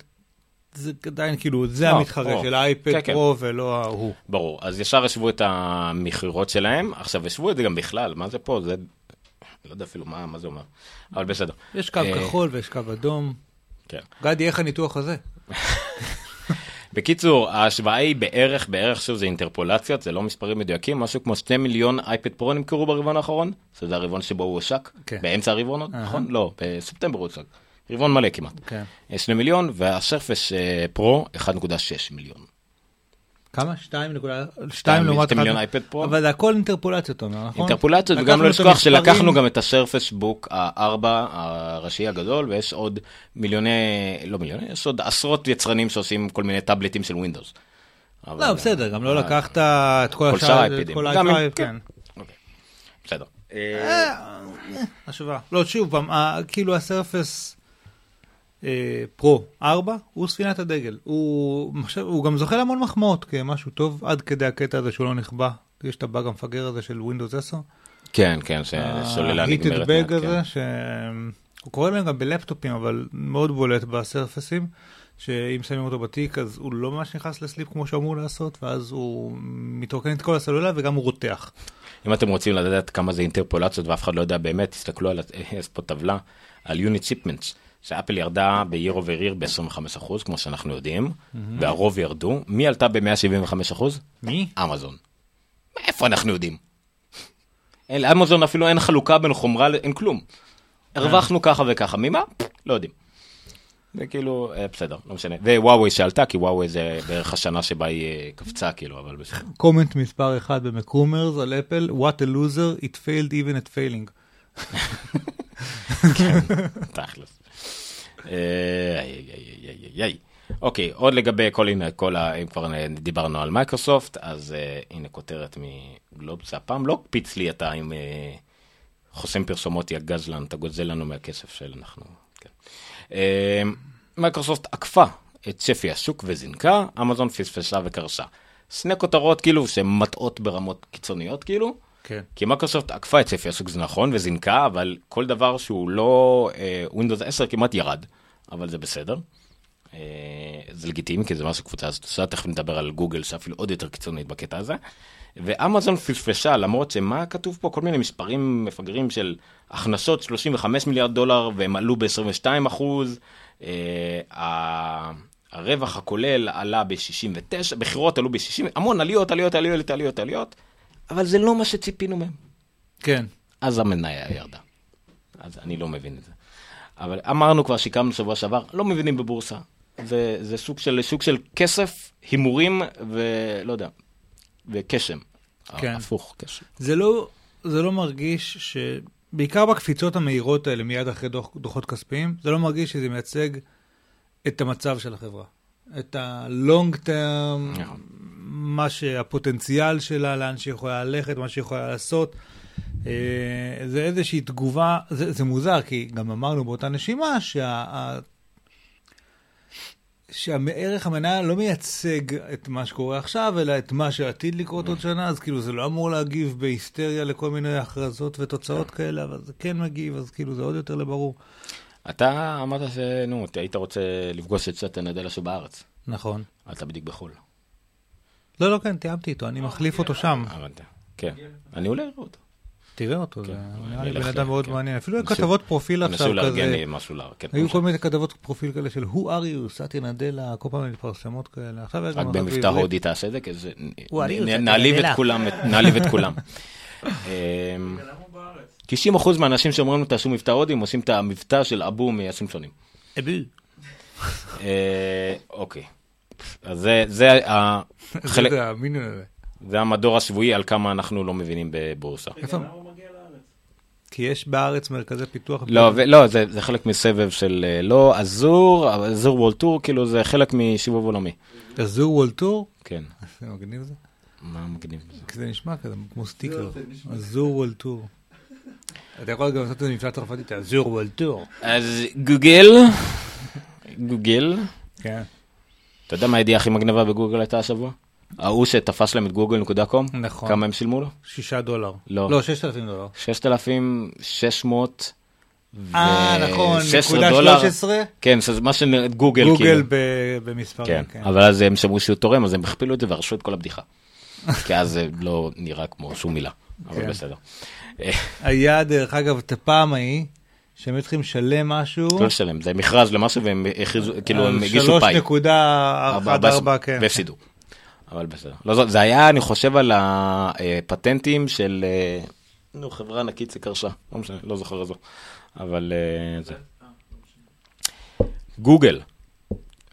זה עדיין כאילו, זה לא, המתחרה. של האייפד כן, כן. פרו ולא ההוא. ברור, אז ישר השוו את המכירות שלהם, עכשיו השוו את זה גם בכלל, מה זה פה? זה... לא יודע אפילו מה, מה זה אומר, אבל בסדר. יש קו אה, כחול ויש קו אדום. כן. גדי, איך הניתוח הזה? בקיצור, ההשוואה היא בערך, בערך, שוב, זה אינטרפולציות, זה לא מספרים מדויקים, משהו כמו 2 מיליון אייפד פרו נמכרו ברבעון האחרון, שזה הרבעון שבו הוא הושק, כן. באמצע הרבעון עוד, אהה. נכון? לא, בספטמבר הוא הושק, רבעון מלא כמעט. כן. 2 מיליון, והסרפס אה, פרו 1.6 מיליון. כמה? 2.2 שתיים- לעומת שתי מיליון אחד- אייפד פרו. אבל זה הכל אינטרפולציות, אומר, נכון? אינטרפולציות, וגם לא לשכוח שלקחנו גם את הסרפס בוק הארבע הראשי הגדול, ויש עוד מיליוני, לא מיליוני, יש עוד עשרות יצרנים שעושים כל מיני טאבלטים של ווינדוס. לא, בסדר, גם לא אה, לקחת את כל כל שאר השאר, האייפדים. את כל האייפד, כן. כן. אוקיי, בסדר. אה, אה, השוואה. לא, שוב פעם, כאילו הסרפס פרו 4 הוא ספינת הדגל. הוא הוא גם זוכה להמון מחמאות כמשהו טוב, עד כדי הקטע הזה שהוא לא נכבה. יש את הבאג המפגר הזה של Windows 10. כן, כן, שסוללה ה-heated נגמרת. bag מעט, הזה, כן. שהוא קורא להם גם בלפטופים, אבל מאוד בולט בסרפסים, שאם שמים אותו בתיק אז הוא לא ממש נכנס ל sleep כמו שאמור לעשות, ואז הוא מתרוקן את כל הסוללה וגם הוא רותח. אם אתם רוצים לדעת כמה זה אינטרפולציות ואף אחד לא יודע באמת, תסתכלו על, יש פה טבלה על unit shipments, שאפל ירדה ב-year over year ב-25%, כמו שאנחנו יודעים, והרוב ירדו. מי עלתה ב-175%? מי? אמזון. מאיפה אנחנו יודעים? אין, לאמזון אפילו אין חלוקה בין חומרה, אין כלום. הרווחנו ככה וככה, ממה? לא יודעים. זה כאילו, אה, בסדר, לא משנה. ווואוי שעלתה, כי וואוי זה בערך השנה שבה היא אה, קפצה, כאילו, אבל בסדר. comment מספר 1 ב MacRumors על אפל, what a loser, it failed even at failing. תכלס. אוקיי, עוד לגבי כל, הנה, כל ה... אם כבר דיברנו על מייקרוסופט, אז אה, הנה כותרת מגלובס, הפעם לא הקפיץ לי אתה עם אה, חוסם פרסומות, יא גזלן, אתה גוזל לנו מהכסף שאנחנו... כן. אה, מייקרוסופט עקפה את צפי השוק וזינקה, אמזון פספסה וקרסה. שני כותרות כאילו שהן מטעות ברמות קיצוניות כאילו. כן. כי מייקרוסופט עקפה את צפי השוק זה נכון וזינקה, אבל כל דבר שהוא לא אה, Windows 10 כמעט ירד, אבל זה בסדר. אה, זה לגיטימי כי זה מה שקבוצה הזאת עושה, תכף נדבר על גוגל שאפילו עוד יותר קיצונית בקטע הזה. ואמזון פשפשה למרות שמה כתוב פה כל מיני מספרים מפגרים של הכנסות 35 מיליארד דולר והם עלו ב-22 אחוז. אה, הרווח הכולל עלה ב-69, בחירות עלו ב-60, המון עליות, עליות, עליות, עליות, עליות, אבל זה לא מה שציפינו מהם. כן. אז המניה ירדה. אז אני לא מבין את זה. אבל אמרנו כבר, שיקמנו שבוע שעבר, לא מבינים בבורסה. זה, זה סוג של, סוג של כסף, הימורים ולא יודע, וקשם. כן. הפוך, קשם. זה לא, זה לא מרגיש ש... בעיקר בקפיצות המהירות האלה מיד אחרי דוח, דוחות כספיים, זה לא מרגיש שזה מייצג את המצב של החברה. את ה-long term, נכון. מה שהפוטנציאל שלה, לאן שהיא יכולה ללכת, מה שהיא יכולה לעשות. אה, זה איזושהי תגובה, זה, זה מוזר, כי גם אמרנו באותה נשימה שה... שהערך המניה לא מייצג את מה שקורה עכשיו, אלא את מה שעתיד לקרות עוד שנה, אז כאילו זה לא אמור להגיב בהיסטריה לכל מיני הכרזות ותוצאות כאלה, אבל זה כן מגיב, אז כאילו זה עוד יותר לברור. אתה אמרת שנו, אתה היית רוצה לפגוש את סטן אדלה שבארץ. נכון. אתה בדיוק בחו"ל. לא, לא, כן, תיאמתי איתו, אני מחליף אותו שם. הבנת. כן. אני עולה לראות אותו. תראה אותו, זה כן, נראה אני לי בן אדם מאוד כן. מעניין. אפילו ניסו- כתבות פרופיל עכשיו לארגן כזה. לי משהו ל... כן, היו כל מיני כתבות פרופיל כאלה של Who are you, סאטיה נדלה, כל פעם מתפרסמות כאלה. עכשיו רק גם במבטא בעברית. הודי תעשה את זה, כי זה... נעליב. את כולם, נעליב את כולם. אמ, למה הוא בארץ? 90% מהאנשים שאומרים תעשו מבטא הודי, הם עושים את המבטא של אבו מהסימפסונים. אבו. אה, אוקיי. אז זה- זה ה- חלק- זה. זה המדור השבועי על כמה אנחנו לא מבינים בבורסה. איפה? למה הוא מגיע לארץ? כי יש בארץ מרכזי פיתוח. לא, ו- לא, זה זה חלק מסבב של אה, לא אזור, אזור וולטור, כאילו זה חלק משיבוב עולמי. אזור וולטור? כן. זה מגניב זה? מה מגניב בזה? כי זה נשמע כזה כמו סטיקר. אזור וולטור. אתה יכול גם לעשות את זה מבטא צרפתית, אזור וולטור. אז גוגל, גוגל, כן. אתה יודע מה הידיעה הכי מגניבה בגוגל הייתה השבוע? ההוא שתפס להם את גוגל נקודה קום? נכון. כמה הם שילמו לו? שישה דולר. לא. לא, ששת אלפים דולר. 6,600 אה, נכון, 16 נקודה דולר. 13. כן, זה מה שגוגל גוגל כאילו. ב- במספרים, כן, כן. אבל אז הם שמעו שהוא תורם, אז הם הכפילו את זה והרשו את כל הבדיחה. כי אז זה לא נראה כמו שום מילה, אבל כן. בסדר. היה, דרך אגב, את הפעם ההיא, שהם היו צריכים לשלם משהו. לא לשלם, זה מכרז למשהו והם הכריזו, כאילו הם הגישו פאי. 3.14, כן. והפסידו. אבל בסדר. לא, זה- זה היה, אני חושב, על הפטנטים של, אה, נו, חברה ענקית שקרשה, לא משנה, לא זוכר איזו. אבל אה, זה. גוגל.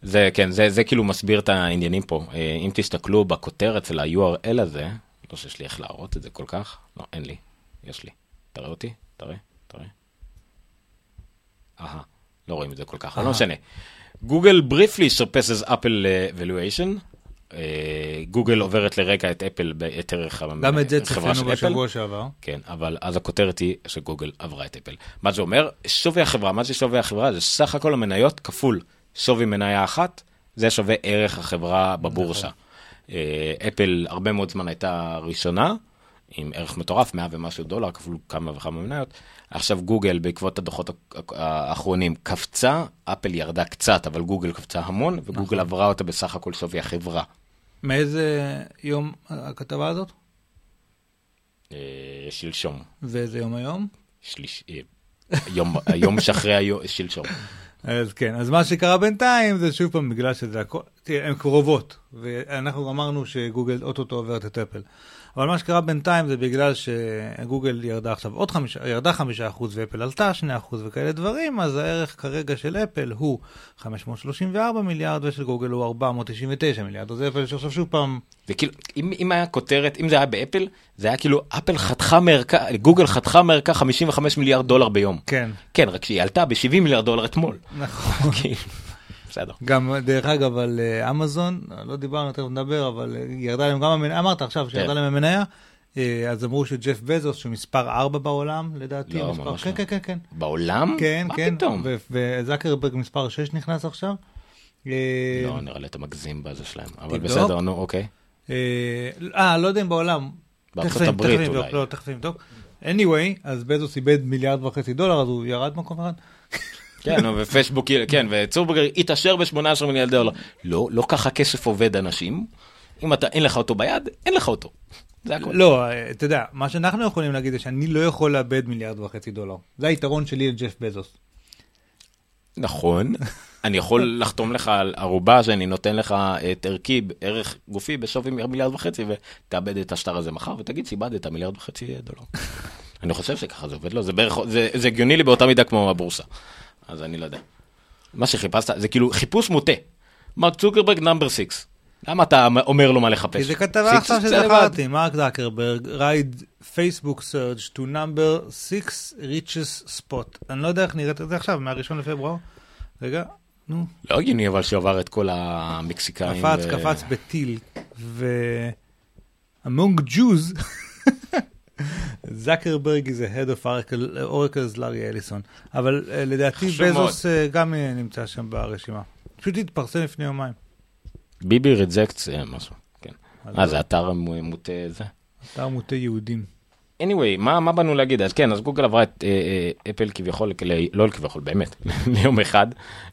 זה, כן, זה, זה כאילו מסביר את העניינים פה. אה, אם תסתכלו בכותרת של ה-URL הזה, לא שיש לי איך להראות את זה כל כך, לא, אין לי, יש לי. תראה אותי, תראה, תראה. אהה, לא רואים את זה כל כך, אבל לא משנה. גוגל briefly surpasses אפל valuation. אה, גוגל עוברת לרגע את אפל, את ערך גם את זה החברה צפינו של אפל. בשבוע שעבר. כן, אבל אז הכותרת היא שגוגל עברה את אפל. מה זה אומר? שווי החברה, מה זה שווי החברה? זה סך הכל המניות כפול שווי מניה אחת, זה שווה ערך החברה בבורסה. אה, אפל הרבה מאוד זמן הייתה ראשונה, עם ערך מטורף, 100 ומשהו דולר, כפול כמה וכמה מניות. עכשיו גוגל, בעקבות הדוחות האחרונים, קפצה, אפל ירדה קצת, אבל גוגל קפצה המון, וגוגל עברה אותה בסך הכל שווי החברה. מאיזה יום הכתבה הזאת? אה, שלשום. ואיזה יום היום? שליש... אה, יום, היום שאחרי היום, שלשום. אז כן, אז מה שקרה בינתיים זה שוב פעם בגלל שזה הכל, תראה, הן קרובות, ואנחנו אמרנו שגוגל אוטוטו עוברת את אפל. אבל מה שקרה בינתיים זה בגלל שגוגל ירדה עכשיו עוד חמישה, ירדה חמישה אחוז ואפל עלתה שני אחוז וכאלה דברים, אז הערך כרגע של אפל הוא 534 מיליארד ושל גוגל הוא 499 מיליארד, אז אפל שעכשיו שוב פעם, וכאילו, אם, אם היה כותרת, אם זה היה באפל, זה היה כאילו, אפל חתכה מערכה, גוגל חתכה מערכה 55 מיליארד דולר ביום. כן, כן, רק שהיא עלתה ב-70 מיליארד דולר אתמול. נכון. בסדר. גם דרך אגב על אה, אמזון, לא דיברנו, תכף נדבר, אבל אה, ירדה להם גם המניה, אמרת עכשיו שירדה כן. להם המניה, אה, אז אמרו שג'ף בזוס, שהוא מספר 4 בעולם, לדעתי, לא, מספר, ממש כן, לא. כן, כן, כן, בעולם? כן, מה כן, פתאום? ו- וזקרברג מספר 6 נכנס עכשיו. לא, נראה לי אתה מגזים בזה שלהם, אבל. בסדר, נו, אוקיי. אה, לא יודע אם בעולם. בארצות הברית אולי. לא, תכף אני אבדוק. anyway, אז בזוס איבד מיליארד וחצי דולר, אז הוא ירד מקום אחד. כן, ופייסבוק, כן, וצורברגר התעשר ב-18 מיליארד דולר. לא, לא ככה כסף עובד אנשים. אם אתה, אין לך אותו ביד, אין לך אותו. זה הכל. לא, אה, אתה יודע, מה שאנחנו יכולים להגיד זה שאני לא יכול לאבד מיליארד וחצי דולר. זה היתרון שלי לג'ף בזוס. נכון. אני יכול לחתום לך על ערובה שאני נותן לך את ערכי, ערך גופי בשווי מיליארד וחצי, ותאבד את השטר הזה מחר, ותגיד שאיבדת מיליארד וחצי דולר. אני חושב שככה זה עובד, לא, זה בערך, זה הגיוני לי באותה מידה כמו הבורסה. אז אני לא יודע. מה שחיפשת, זה כאילו חיפוש מוטה. מרק צוקרברג נאמבר 6. למה אתה אומר לו מה לחפש? כי זה כתבה עכשיו. שזכרתי, מרק זקרברג, רייד פייסבוק סרג' to number 6 richest spot. אני לא יודע איך נראית את זה עכשיו, מהראשון לפברואר. רגע, נו, לא הגיוני אבל שהוא עבר את כל המקסיקאים. קפץ, קפץ בטיל, ו... among Jews, זקרברג is the head of Oracle, Oracle's לארי אליסון. אבל אה, לדעתי בזוס אה, גם אה, נמצא שם ברשימה. פשוט התפרסם לפני יומיים. ביבי ריג'קט זה משהו. כן. אז אה, זה אתר מו- מוטה זה. אתר מוטה יהודים. anyway, מה, מה באנו להגיד? אז כן, אז גוגל עברה את אה, אה, אפל כביכול, ל- לא כביכול, באמת, ליום אחד,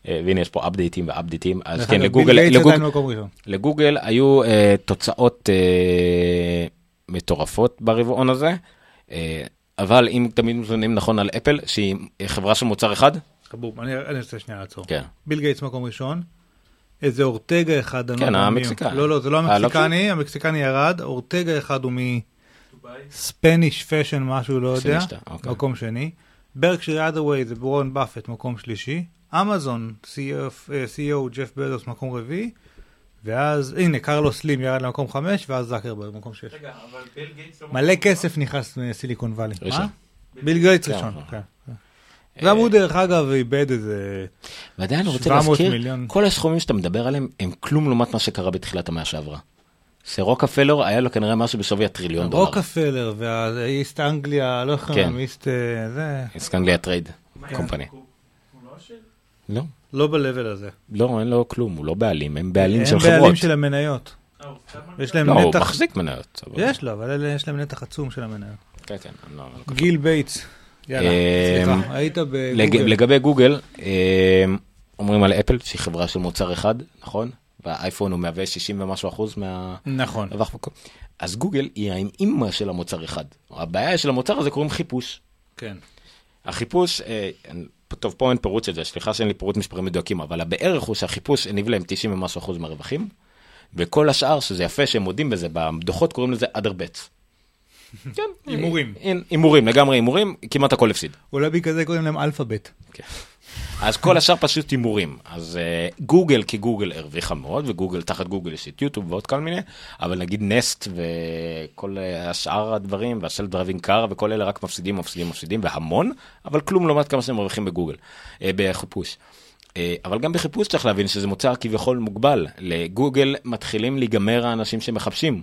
אה, והנה יש פה אפדייטים ואפדייטים, אז כן, לגוגל, לגוגל. לגוגל היו אה, תוצאות אה, מטורפות ברבעון הזה. אה, אבל אם תמיד מזונים נכון על אפל, שהיא חברה של מוצר אחד, חבוב, אני אני רוצה שנייה לעצור. כן. ביל גייטס מקום ראשון, איזה אורטגה אחד, אני לא כן. המקסיקני. לא, לא, זה לא אה, לא המקסיקני, המקסיקני ירד, אורטגה אחד הוא. מספניש פשן משהו, לא יודע, אוקיי. מקום שני. ברקשייר האת'וויי זה וורן באפט, מקום שלישי. אמזון, CEO ג'ף בזוס, מקום רביעי. ואז, הנה, קרלוס סלים ירד למקום חמש, ואז צוקרברג, מקום שש. רגע, אבל ביל גייטס לא... מלא כסף נכנס לסיליקון וואלי. ראשון. ביל גייטס כן, ראשון, כן. כן. גם הוא דרך אגב איבד איזה... ועדיין אני רוצה 700 להזכיר, מיליון. כל הסכומים שאתה מדבר עליהם הם כלום לעומת מה שקרה בתחילת המאה שעברה. שרוקפלר היה לו כנראה משהו בשווי הטריליון דולר. רוקפלר והאיסט אנגליה, לא איך כן. קוראים, איסט אה, זה, סקנגליה טרייד מה, קומפני. הוא לא של... לא, ב-level הזה. לא, אין לו כלום, הוא לא בעלים, הם בעלים של הם חברות. בעלים של המניות. אה, הוא קצת מנכ"ל. יש להם לא, הוא נתח, מחזיק מניות. אבל- יש לו, אבל יש להם נתח עצום של המניות. כן, כן, לא- גיל בייטס, יאללה, אה, סליחה, היית לג- בגוגל. לגבי גוגל, אה, אומרים על אפל שהיא חברה של מוצר אחד, נכון? והאייפון הוא מהווה 60 ומשהו אחוז מה... נכון. אז גוגל היא האימא של המוצר אחד. הבעיה של המוצר הזה קוראים חיפוש. כן. החיפוש, אה, טוב פה אין פירוט של זה, סליחה שאין לי פירוט מספרים מדויקים, אבל הבערך הוא שהחיפוש הניב להם 90 ומשהו אחוז מהרווחים, וכל השאר, שזה יפה שהם מודים בזה, בדוחות קוראים לזה other bets. כן, הימורים. אה, הימורים, לגמרי הימורים, כמעט הכל הפסיד. אולי בגלל זה קוראים להם אלפאבית. כן. אז כל השאר פשוט הימורים. אז אה, גוגל כגוגל הרוויחה מאוד, וגוגל תחת גוגל יש את יוטיוב ועוד כל מיני, אבל נגיד נסט וכל אה, השאר הדברים, וה self-driving car וכל אלה רק מפסידים, מפסידים, מפסידים, והמון, אבל כלום לעומת כמה שהם מרוויחים בגוגל, אה, בחיפוש. אבל גם בחיפוש צריך להבין שזה מוצר כביכול מוגבל. לגוגל מתחילים להיגמר האנשים שמחפשים.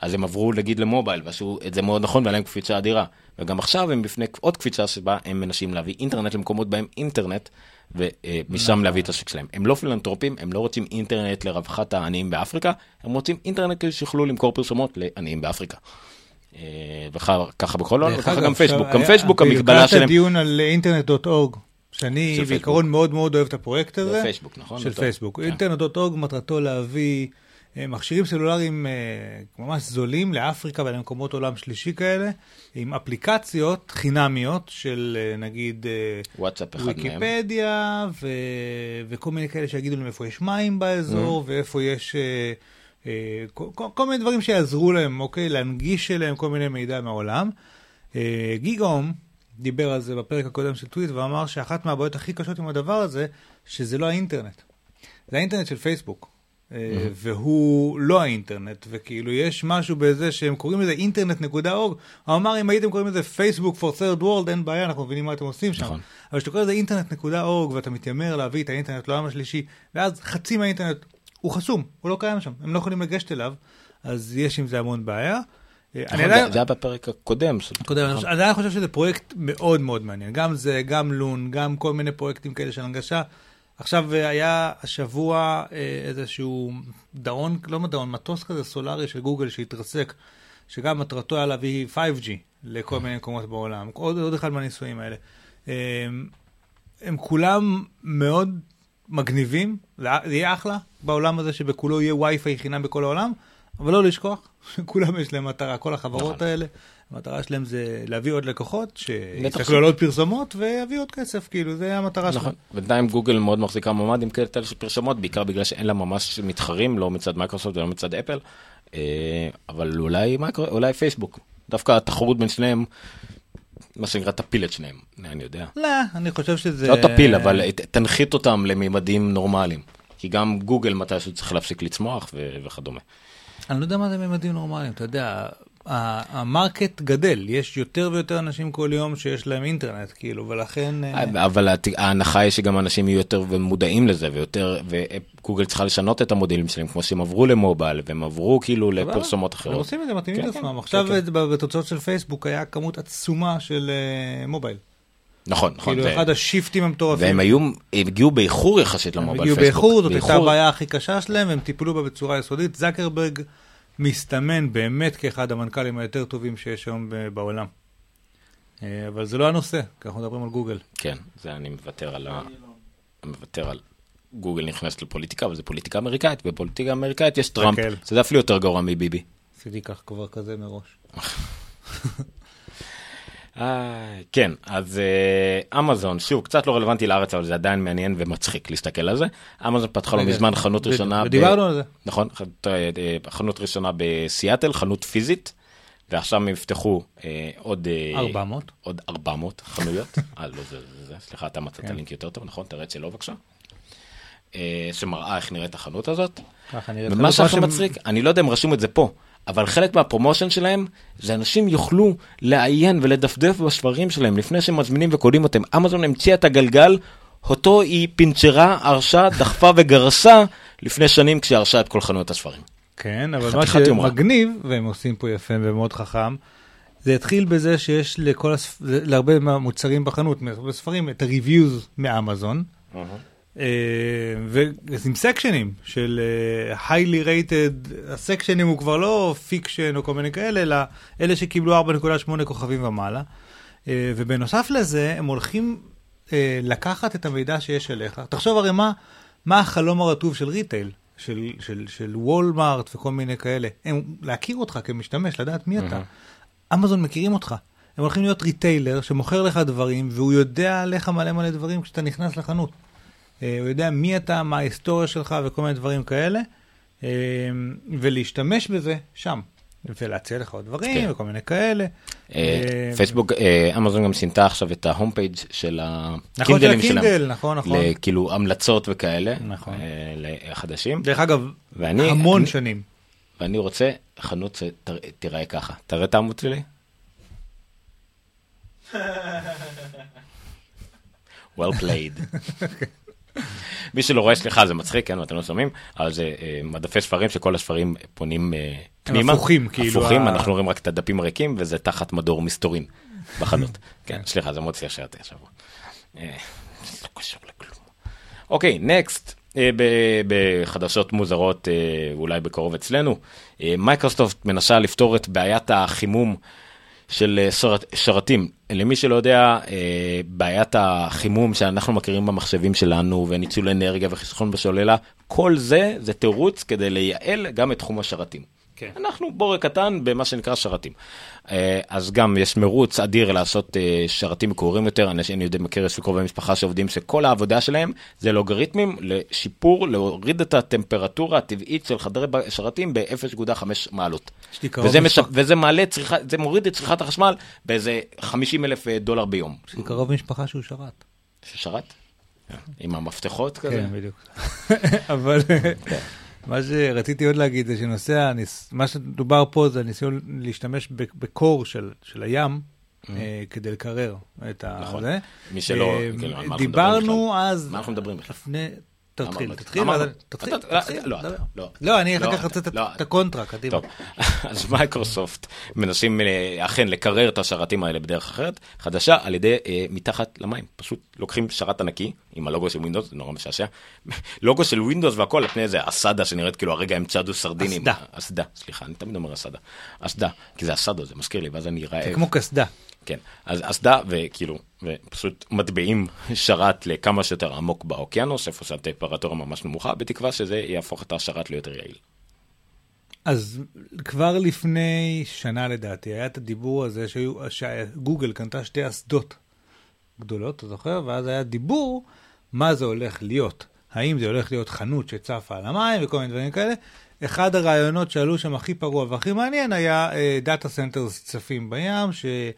אז הם עברו נגיד למובייל, ועשו את זה מאוד נכון, והיה להם קפיצה אדירה. וגם עכשיו הם בפני עוד קפיצה שבה הם מנסים להביא אינטרנט למקומות בהם אינטרנט, ומשם להביא את השוק שלהם. הם לא פילנטרופים, הם לא רוצים אינטרנט לרווחת העניים באפריקה, הם רוצים אינטרנט כדי שיוכלו למכור פרסומות לעניים באפריקה. אה, וככה בכל העולם, וככה גם פייסבוק. גם פייסבוק המגבלה שלהם, הדיון על אינטרנט.אורג, שאני של בעיקרון מאוד מאוד אוהב את הפרויקט הזה. זה פייסבוק, נכון? של. פייסבוק. כן. אינטרנט.אורג מטרתו להביא מכשירים סלולריים אה, ממש זולים לאפריקה ולמקומות עולם שלישי כאלה, עם אפליקציות חינמיות של אה, נגיד אה, וואטסאפ אחד. ויקיפדיה ו... וכל מיני כאלה שיגידו להם איפה יש מים באזור ואיפה יש אה, אה, כל, כל, כל מיני דברים שיעזרו להם, אוקיי? להנגיש אליהם כל מיני מידע מהעולם. אה, גיגאום דיבר על זה בפרק הקודם של טוויט ואמר שאחת מהבעיות הכי קשות עם הדבר הזה, שזה לא האינטרנט. זה האינטרנט של פייסבוק. אה, והוא לא האינטרנט, וכאילו יש משהו בזה שהם קוראים לזה אינטרנט.org, הוא אמר אם הייתם קוראים לזה פייסבוק for third world אין בעיה, אנחנו מבינים מה אתם עושים שם. נכון. אבל כשאתה קורא לזה אינטרנט.org ואתה מתיימר להביא את האינטרנט לעולם השלישי, ואז חצי מהאינטרנט הוא חסום, הוא לא קיים שם, הם לא יכולים לגשת אליו, אז יש עם זה המון בעיה. אה, אני נכון, עדיין... זה- היה בפרק הקודם. קודם, אני חושב- אני עדיין חושב שזה פרויקט מאוד מאוד מעניין. גם זה, גם לון, גם כל מיני פרויקטים כאלה של הנגשה. עכשיו אה, היה השבוע אה, איזשהו דאון, לא דאון, מטוס כזה סולארי של גוגל שהתרסק, שגם מטרתו היה להביא 5G לכל מיני מקומות בעולם. עוד, עוד אחד מהניסויים האלה. אה, הם כולם מאוד מגניבים, זה יהיה אחלה בעולם הזה שבכולו יהיה וי-פיי חינם בכל העולם, אבל לא לשכוח, כולם יש להם מטרה, כל החברות נכון. האלה, המטרה שלהם זה להביא עוד לקוחות, שיסתכלו על עוד פרסומות ויביא עוד כסף, כאילו, זה המטרה שלהם. נכון, בינתיים גוגל מאוד מחזיקה מעמד עם כאלה של פרסומות, בעיקר בגלל שאין לה ממש מתחרים, לא מצד מייקרוסופט ולא מצד אפל, אה, אבל אולי, מייקרו, אולי פייסבוק, דווקא התחרות בין שניהם, מה שנקרא תפיל את שניהם, אני יודע. לא, אני חושב שזה... לא תפיל, אבל תנחית אותם לממדים נורמליים, כי גם גוגל מתישהו צריך להפסיק לצמוח וכדומה. אני לא יודע מה זה ממדים נורמליים, אתה יודע, המרקט גדל, יש יותר ויותר אנשים כל יום שיש להם אינטרנט, כאילו, ולכן... אה, אבל הת- ההנחה היא שגם אנשים יהיו יותר ומודעים לזה ויותר וגוגל צריכה לשנות את המודלים שלהם כמו שהם עברו למובייל והם עברו כאילו לפרסומות הם אחרות. עושים את זה, מתאימים את כן, עצמם. כן, עכשיו כן. ב- בתוצאות של פייסבוק היה כמות עצומה של אה, מובייל. נכון נכון. כאילו אחד השיפטים המטורפים. והם היו הם הגיעו באיחור יחסית הם למובייל הגיעו פייסבוק. באיחור, זאת הייתה. הבעיה הכי קשה שלהם, והם טיפלו בה בצורה יסודית. זקרברג מסתמן באמת כאחד המנכ"לים היותר טובים שיש היום בעולם. אה, אבל זה לא הנושא, כי אנחנו מדברים על גוגל. כן, זה אני מוותר על ה... מוותר על... גוגל נכנסת לפוליטיקה, אבל זה פוליטיקה אמריקאית, ובפוליטיקה אמריקאית יש טראמפ. שזה אפילו יותר גרוע מביבי. עשיתי כך כבר כזה מראש. אה, כן, אז אה, אמזון, שוב, קצת לא רלוונטי לארץ, אבל זה עדיין מעניין ומצחיק להסתכל על זה. אמזון פתחה לא רגע, מזמן חנות ראשונה, ודיברנו על זה. נכון, אה, אה, חנות ראשונה בסיאטל, חנות פיזית, ועכשיו הם יפתחו אה, עוד... אה, 400. עוד 400 חנויות. אה, לא, זה, זה, זה, סליחה, אתה מצאת כן. לינק יותר טוב, נכון? תראה את שלו בבקשה. אה, שמראה איך נראית החנות הזאת. ככה נראית ומה שהכי מצחיק, אני לא יודע אם רשום את זה פה, אבל חלק מהפרומושן שלהם, זה אנשים יוכלו לעיין ולדפדף בשברים שלהם לפני שהם מזמינים וקונים אותם. אמזון המציאה את הגלגל, אותו היא פינצ'רה, הרסה, דחפה וגרסה לפני שנים כשהרסה את כל חנויות הספרים. כן, אבל מה. שמגניב, והם עושים פה יפה ומאוד חכם, זה התחיל בזה שיש לכל הספ... להרבה מהמוצרים בחנות, בספרים, את ה-reviews מאמזון, אה, ועם סקשנים של אה, highly rated, הסקשנים הוא כבר לא fiction או כל מיני כאלה, אלא אלה שקיבלו 4.8 כוכבים ומעלה. אה, ובנוסף לזה, הם הולכים אה, לקחת את המידע שיש עליך. תחשוב הרי מה, מה החלום הרטוב של retail, של, של, של וולמארט וכל מיני כאלה. הם להכיר אותך כמשתמש, לדעת מי אתה. אמזון מכירים אותך. הם הולכים להיות retailer שמוכר לך דברים, והוא יודע עליך מלא מלא דברים כשאתה נכנס לחנות. אה, הוא יודע מי אתה, מה ההיסטוריה שלך וכל מיני דברים כאלה, אה, ולהשתמש בזה שם. ולהציע לך עוד דברים כן. וכל מיני כאלה. אה, פייסבוק, אמזון גם שינתה עכשיו את ההום פייג' של נכון, של הקינדלים שלהם. הקינדל, נכון, נכון. לכאילו המלצות וכאלה, נכון. לחדשים. דרך אגב, ואני- המון אני- שנים. ואני רוצה חנות שתיראה ככה. תראה את העמוד שלי. well played. מי שלא רואה, סליחה, זה מצחיק, כן, ואתם לא שומעים, אבל זה אה, מדפי ספרים שכל הספרים פונים אה, פנימה. הפוכים, כאילו, הפוכים, אנחנו רואים רק את הדפים הריקים, וזה תחת מדור מסתורין בחנות. כן, סליחה, זה מאוד סיישרתי השבוע. אה, לא קשור לכלום. אוקיי, נקסט. בחדשות מוזרות, אולי בקרוב אצלנו, מייקרוסופט מנסה לפתור את בעיית החימום של אה, שרת, שרתים. למי שלא יודע, אה, בעיית החימום שאנחנו מכירים במחשבים שלנו, וניצול אנרגיה וחיסכון בסוללה, כל זה זה תירוץ כדי לייעל גם את תחום השרתים. כן. אנחנו בורג קטן במה שנקרא שרתים. אה, אז גם יש מרוץ אדיר לעשות אה, שרתים מקוריים יותר, אנשים, אני יודע, מכיר יש קרובי משפחה שעובדים שכל העבודה שלהם זה לוגריתמים לשיפור, להוריד את הטמפרטורה הטבעית של חדרי שרתים ב-0.5 מעלות. וזה, משפ... וזה מעלה צריכה, זה מוריד את צריכת החשמל באיזה 50 אלף אה, דולר ביום. יש לי קרוב משפחה שהוא שרת. שרת? עם המפתחות כזה? כן, בדיוק. אבל מה שרציתי עוד להגיד זה שנושא, מה שדובר פה זה הניסיון להשתמש בקור של של הים. אה, כדי לקרר את ה... נכון. מי שלא- אה, כן, על מה אנחנו דיברנו אז, מה אנחנו מדברים בכלל? לפני, תתחיל, תתחיל, תתחיל, לא, לא. לא. לא, אני אחר לא, כך רוצה את- הקונטרה, קדימה. טוב, אז מייקרוסופט מנסים אה, אכן לקרר את השרתים האלה בדרך אחרת, חדשה, על ידי אה, מתחת למים. פשוט לוקחים שרת ענקי עם הלוגו של ווינדוס, זה נורא משעשע. לוגו של ווינדוס והכל, על פני איזה אסדה שנראית כאילו הרגע הם צדו סרדינים. אסדה. אסדה, סליחה, אני תמיד אומר אסדה. אסדה, כי זה אסדו, זה מזכיר לי, ואז אני רעב. זה כמו קסדה. כן, אז אסדה וכאילו, ופשוט מטביעים שרת לכמה שיותר עמוק באוקיינוס, איפה שהטמפרטורה ממש נמוכה, בתקווה שזה יהפוך את השרת ליותר יעיל. אז כבר לפני שנה לדעתי היה את הדיבור הזה שהיו, שגוגל קנתה שתי אסדות גדולות, אתה זוכר? ואז היה דיבור מה זה הולך להיות. האם זה הולך להיות חנות שצפה על המים וכל מיני דברים כאלה. אחד הרעיונות שעלו שם הכי פרוע והכי מעניין היה data centers צפים בים, שיהיו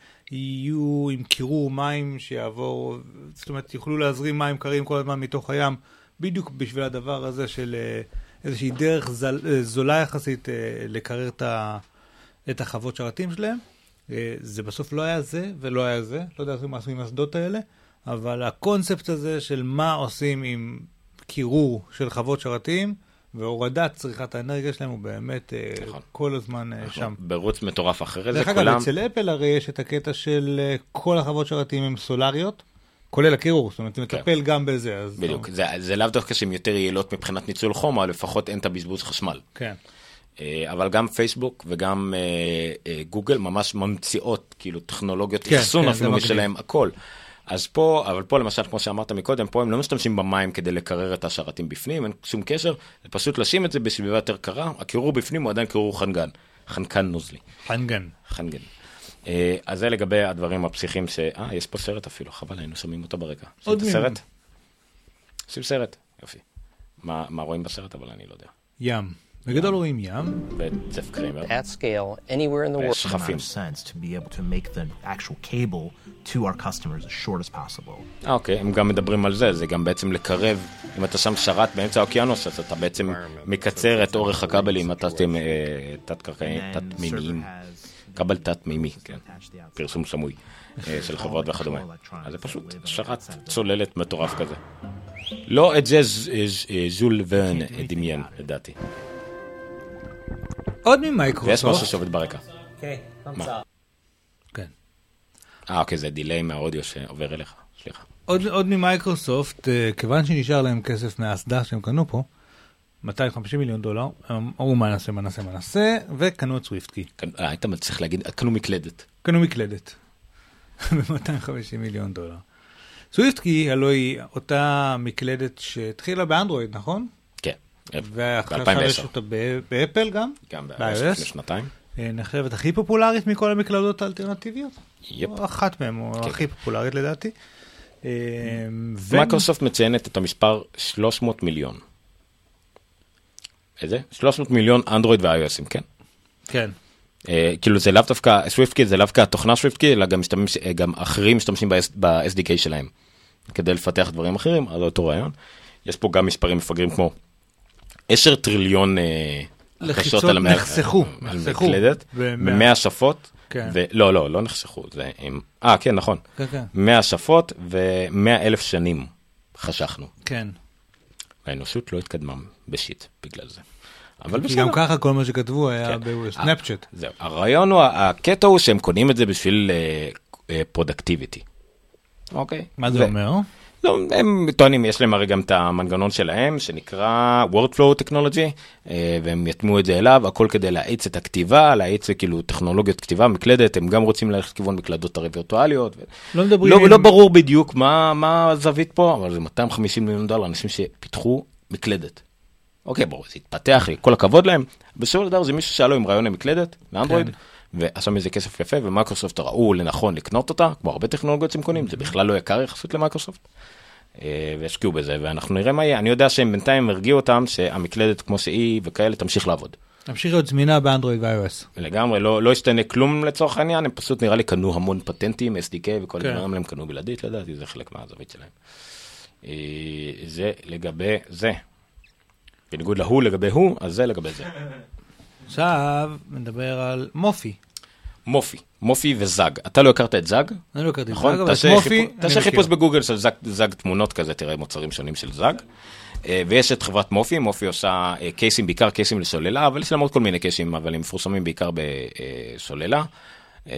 עם קירור מים שיעבור, זאת אומרת יוכלו להזרים מים קרים כל הזמן מתוך הים, בדיוק בשביל הדבר הזה של אה, איזושהי דרך זל, אה, זולה יחסית אה, לקרר את, ה, את החוות שרתים שלהם. זה בסוף לא היה זה ולא היה זה, לא יודע מה עשו עם האסדות האלה, אבל הקונספט הזה של מה עושים עם קירור של חוות שרתים, והורדת צריכת האנרגיה שלהם הוא באמת אה, נכון. כל הזמן אה, שם. ברוץ מטורף אחרי זה, דרך אגב, כולם... אצל אפל הרי יש את הקטע של אה, כל החוות שרתים הן סולריות, כולל הקירור, זאת אומרת, זה כן. מטפל גם בזה. אז בדיוק, לא. זה, זה לאו דווקא שהן יותר יעילות מבחינת ניצול חום, אבל לפחות אין את הבזבוז חשמל. כן. אבל גם פייסבוק וגם גוגל ממש ממציאות, כאילו טכנולוגיות כן, אחסון כן, זה אפילו. משלהם, הכל. אז פה, אבל פה למשל, כמו שאמרת מקודם, פה הם לא משתמשים במים כדי לקרר את השרתים בפנים, אין שום קשר, זה פשוט לשים את זה בסביבה יותר קרה, הקירור בפנים הוא עדיין קירור חנגן, חנקן נוזלי, חנגן. חנגן. אה, אז זה לגבי הדברים הפסיכיים ש... אה, יש פה סרט אפילו, חבל, היינו שומעים אותו ברקע. עוד מימון. סרט? עושים סרט, יופי. מה מה רואים בסרט, אבל אני לא יודע. ים. בגדול רואים ים. ואת זף קריימר, at scale anywhere in the world. ויש amount חפים. of sense to be able to make the actual cable to our customers as short as possible. אה, אוקיי, הם גם מדברים על זה, זה גם בעצם לקרב, אם אתה שם שרת באמצע האוקיינוס, אז אתה בעצם מקצר את אורך הכבלים התת- אה, תת-מימיים. כבל תת-מימי, כן. פרסום סמוי אה, של חברות וכדומה. אז זה פשוט שרת צוללת מטורף כזה. לא את זה ז'ול ורן דמיין, לדעתי. עוד ויש משהו ממייקרוסופט. שעובד ברקע. Ma. up. כן. אה, אוקיי, זה delay מהאודיו שעובר אליך, סליחה. עוד, עוד ממייקרוסופט, אה, כיוון שנשאר להם כסף מהאסדה שהם קנו פה, 250 מיליון דולר, הם אמרו מה נעשה, מה נעשה, מה נעשה, וקנו את סוויפטקי. כאן- אה, היית צריך להגיד, קנו מקלדת. קנו מקלדת. ב-250 מיליון דולר. סוויפטקי הלוא היא אותה מקלדת שהתחילה באנדרואיד, נכון? ועכשיו ב-2010. יש אותה באפל גם? גם ב-iOS? ב-iOS לפני שנתיים. אה, נחשבת הכי פופולרית מכל המקלדות האלטרנטיביות? יפ. או אחת מהן, או כן. הכי פופולרית לדעתי. אה, ו- מייקרוסופט מציינת את המספר 300 מיליון. איזה? 300 מיליון אנדרואיד ו-iOSים, כן. כן. אה, כאילו זה לאו דווקא סוויפטקי זה לאו דווקא התוכנה סוויפטקי אלא גם משתמש, גם אחרים משתמשים ב-SDK שלהם כדי לפתח דברים אחרים אז זה אותו רעיון. יש פה גם מספרים מפגרים כמו 10 טריליון אה, לחיצות על המ- נחסכו, על נחסכו. מקלדת במאה- במאה שפות. כן. ולא לא לא נחסכו זה עם אה כן נכון כן, כן. 100 שפות ו-100 אלף שנים חשכנו. כן. האנושות לא התקדמה ב shit בגלל זה. אבל בסדר. גם ככה כל מה שכתבו היה כן. בסנאפצ'אט. זהו, הרעיון הוא, הקטע הוא שהם קונים את זה בשביל productivity. אוקיי? מה זה אומר? לא, הם טוענים, יש להם הרי גם את המנגנון שלהם, שנקרא Wordflow Technology, אה, והם יטמיעו את זה אליו, הכל כדי להאיץ את הכתיבה, להאיץ כאילו טכנולוגיות כתיבה, מקלדת, הם גם רוצים ללכת לכיוון מקלדות הרי וירטואליות. לא מדברים לא, עם- לא ברור בדיוק מה, מה הזווית פה, אבל זה 250 מיליון דולר, אנשים שפיתחו מקלדת. אוקיי, ברור, זה התפתח, כל הכבוד להם. בסופו של דבר זה מישהו שהיה לו עם רעיון למקלדת, לאנדרואיד, כן. ועשה מזה כסף יפה, ומייקרוסופט ראו לנכון לקנות אותה, כמו הרבה טכנולוגיות שהם קונים, זה בכלל לא יקר יחסית למייקרוסופט. אה, והשקיעו בזה, ואנחנו נראה מה יהיה. אני יודע שהם בינתיים הרגיעו אותם שהמקלדת כמו שהיא וכאלה תמשיך לעבוד. תמשיך להיות זמינה באנדרואיד ו-iOS. לגמרי, לא, לא ישתנה כלום לצורך העניין, הם פשוט נראה לי קנו המון פטנטים, SDK וכל כן. הדברים האלה הם קנו בלעדית לדעתי, זה חלק מהזווית שלהם. אה, זה לגבי זה. בניגוד להוא לגבי הוא, אז זה לגבי זה. עכשיו נדבר על מופי. מופי, מופי וזג. אתה לא הכרת את זג? אני לא הכרתי את נכון? זה, אבל את מופי, תעשה. חיפוש בגוגל של זג, זג תמונות כזה, תראה מוצרים שונים של זג. אה, ויש את חברת מופי, מופי עושה אה, קייסים, בעיקר קייסים לסוללה, אבל יש להם עוד כל מיני קייסים, אבל הם מפורסמים בעיקר בסוללה. אה,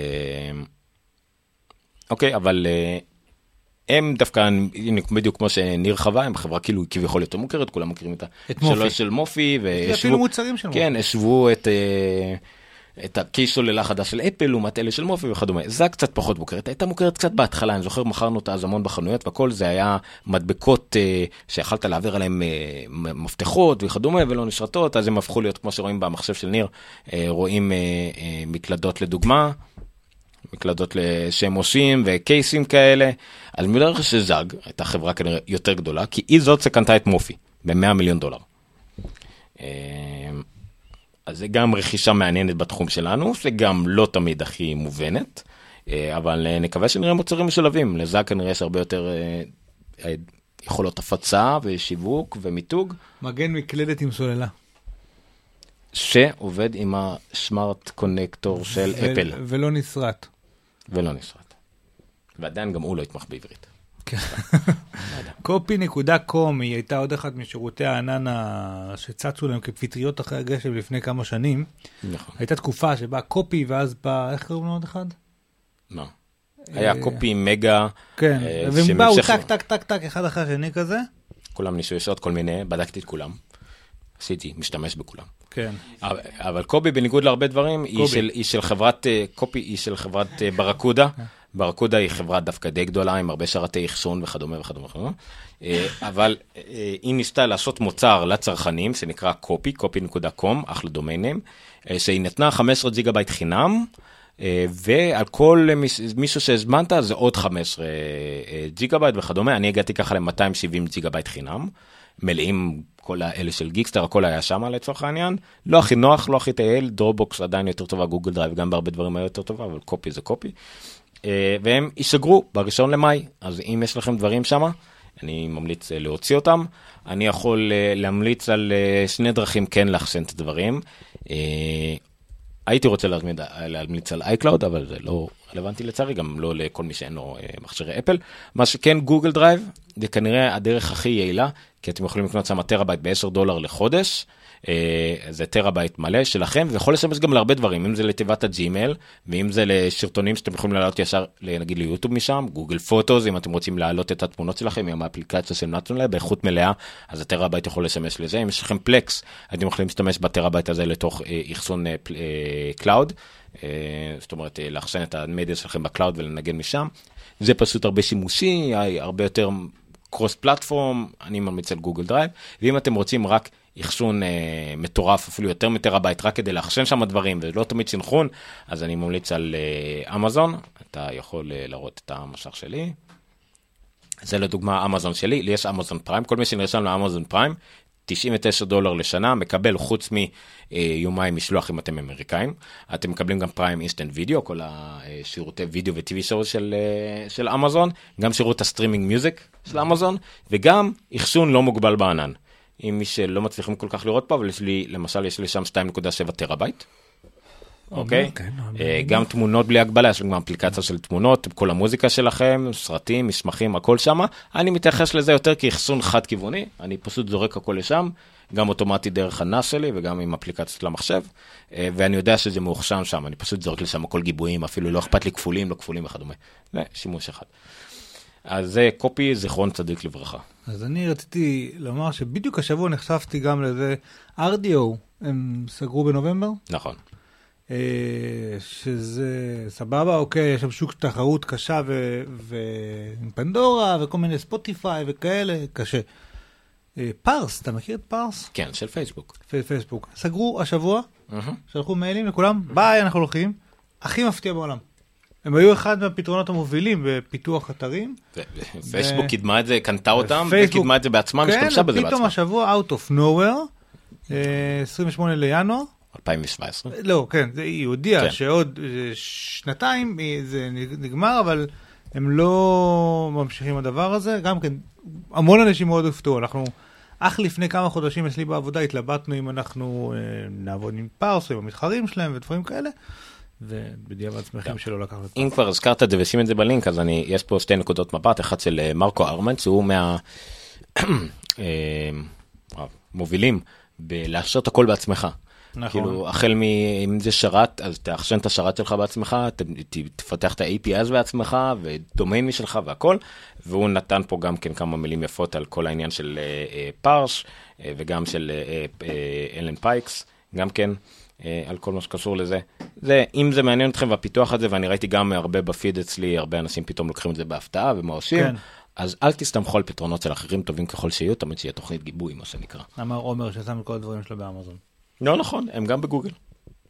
אוקיי, אבל הם דווקא, הנה, בדיוק כמו שניר חווה, הם חברה כאילו כביכול יותר מוכרת, כולם מכירים את ה... את מופי. שלו של מופי, והשוו... אפילו מוצרים של מופי. כן, השוו את... אה, את הקייס סוללה חדש של אפל לעומת אלה של מופי וכדומה. זה קצת פחות מוכרת, הייתה מוכרת קצת בהתחלה, אני זוכר מכרנו אותה אז המון בחנויות והכל זה היה מדבקות אה, שיכלת להעביר עליהן אה, מפתחות וכדומה ולא נשרטות, אז הם הפכו להיות כמו שרואים במחשב של ניר, אה, רואים אה, אה, מקלדות לדוגמה, מקלדות ל- שהם עושים וקייסים כאלה, אז מדרך שזג הייתה חברה כנראה יותר גדולה, כי היא זאת שקנתה את מופי ב-100 מיליון דולר. אה, אז זה גם רכישה מעניינת בתחום שלנו, שגם לא תמיד הכי מובנת, אה, אבל אה, נקווה שנראה מוצרים משולבים. לזה כנראה יש הרבה יותר יכולות הפצה ושיווק ומיתוג, מגן מקלדת עם סוללה. שעובד עם השמארט קונקטור של ו- אפל, ולא נסרט. ולא נסרט. ועדיין גם הוא לא יתמך בעברית. קופי.קום היא הייתה עוד אחד משירותי הענן שצצו להם כפטריות אחרי הגשם לפני כמה שנים. נכון. הייתה תקופה שבה קופי ואז בא, איך קוראים לו עוד אחד? לא. היה קופי מגה, כן, אה, והם באו טק טק טק טק אחד אחרי השני כזה. כולם ניסו, עוד כל מיני, בדקתי את כולם. עשיתי, משתמש בכולם. כן. אבל- אבל Copy בניגוד להרבה דברים היא. של, היא של חברת אה, Copy היא של חברת אה, Barracuda. Barracuda היא חברה דווקא די גדולה עם הרבה שרתי אחסון וכדומה וכדומה וכדומה. אה, אבל היא ניסתה לעשות מוצר לצרכנים שנקרא Copy Copy.com אחלה דומיינים שהיא נתנה 15 ג'יגה בייט חינם. ועל כל מיש- מישהו שהזמנת זה עוד 15 אה, ג'יגה בייט וכדומה, אני הגעתי ככה ל-270 ג'יגה בייט חינם, מלאים כל האלה של גיקסטר, הכל היה שם לצורך העניין, לא הכי נוח, לא הכי טייל, Dropbox עדיין יותר טובה, גוגל דרייב גם בהרבה דברים היה יותר טובה, אבל Copy זה Copy. אה, והם ייסגרו בראשון למאי, אז אם יש לכם דברים שם, אני ממליץ אה, להוציא אותם. אני יכול אה, להמליץ על שני דרכים כן לאחסן את הדברים. הייתי רוצה להזמין, להמליץ על iCloud, אבל זה לא רלוונטי לצערי, גם לא לכל מי שאין לו מכשירי אפל. מה שכן, גוגל דרייב, זה כנראה הדרך הכי יעילה, כי אתם יכולים לקנות שם טרהבייט ב-10 דולר לחודש. אה, זה טרהבייט מלא שלכם, ויכול לשמש גם להרבה דברים, אם זה לתיבת הג'ימייל, ואם זה לסרטונים שאתם יכולים לעלות ישר, נגיד ליוטיוב משם, Google Photos, אם אתם רוצים להעלות את התמונות שלכם עם האפליקציה של נתון באיכות מלאה, אז הטרהבייט יכול לשמש לזה. אם יש לכם Plex, אתם יכולים להשתמש בטרהבייט הזה לתוך אה, אחסון אה, cloud, זאת אומרת, לאחסן את המדיה שלכם ב cloud ולנגן משם. זה פשוט הרבה שימושי, הרבה יותר cross platform, אני ממליץ על גוגל דרייב, ואם אתם רוצים רק אחסון אה, מטורף, אפילו יותר מטרהבייט, רק כדי לאחסן שם דברים, ולא תמיד סינכרון, אז אני ממליץ על אה, אמזון, אתה יכול אה, להראות את המסך שלי. זה לדוגמה אמזון שלי, לי יש אמזון פריים, כל מי שנרשם לאמזון פריים, 99 דולר לשנה, מקבל חוץ מיומיים משלוח אם אתם אמריקאים. אתם מקבלים גם Prime Instant Video, כל השירותי וידאו ו TV show של, אה, של אמזון, גם שירות ה streaming music של אמזון, וגם אחסון לא מוגבל בענן. אם מי שלא מצליחים כל כך לראות פה, אבל יש לי, למשל, יש לי שם 2.7 טרהבייט. אוקיי? כן, אה, גם תמונות בלי הגבלה, יש גם אפליקציה של תמונות, כל המוזיקה שלכם, סרטים, מסמכים, הכל שם. אני מתייחס לזה יותר כאחסון חד כיווני, אני פשוט זורק הכל לשם, גם אוטומטי דרך הנאס שלי וגם עם אפליקציות למחשב, אה, ואני יודע שזה מאוחשם שם, אני פשוט זורק לשם הכל גיבויים, אפילו לא אכפת לי כפולים, לא כפולים וכדומה. זה שימוש אחד. אז זה קופי, זיכרון צדיק לברכה. אז אני רציתי לומר שבדיוק השבוע נחשפתי גם לזה, RDO, הם סגרו בנובמבר, נכון. אה, שזה סבבה, אוקיי, יש שם שוק תחרות קשה ו- ועם פנדורה וכל מיני ספוטיפיי וכאלה, קשה. אה, Parse, אתה מכיר את Parse? כן, של פייסבוק. פי- פייסבוק. סגרו השבוע, מהמם. שלחו מיילים לכולם, ביי, אנחנו הולכים. הכי מפתיע בעולם. הם היו אחד מהפתרונות המובילים בפיתוח אתרים. ו- ו- פייסבוק קידמה את זה, קנתה אותם, וקידמה את זה בעצמה, כן, השתמשה בזה פתאום בעצמה. השבוע, out of nowhere, אה, 28 לינואר, 2017. לא, כן, זה, היא הודיעה כן. שעוד אה, שנתיים זה נגמר, אבל הם לא ממשיכים הדבר הזה. גם כן, המון אנשים מאוד הופתעו. אנחנו, אך לפני כמה חודשים אצלי בעבודה התלבטנו אם אנחנו אה, נעבוד עם פארס או עם המתחרים שלהם ודברים כאלה, ובדיעבד שמחים שלא לקחנו את אם כבר הזכרת את זה ושים את זה בלינק אז אני יש פה שתי נקודות מבט אחד של אה, מרקו ארמן שהוא מה אה, מובילים בלאשר את הכל בעצמך. נכון. כאילו החל מאם זה שרת אז תאחסן את השרת שלך בעצמך ת- תפתח את ה-API בעצמך ודומיין משלך והכל והוא נתן פה גם כן כמה מילים יפות על כל העניין של אה, אה, Parse אה, וגם של אה, אה, אלן פייק גם כן אה, על כל מה שקשור לזה. זה אם זה מעניין אתכם והפיתוח הזה ואני ראיתי גם הרבה בפיד אצלי הרבה אנשים פתאום לוקחים את זה בהפתעה ומה עושים. כן. אז אל תסתמכו על פתרונות של אחרים טובים ככל שיהיו תמיד שיהיה תוכנית גיבוי מה שנקרא. אמר עומר ששם את כל הדברים שלו באמזון. לא נכון, הם גם בגוגל,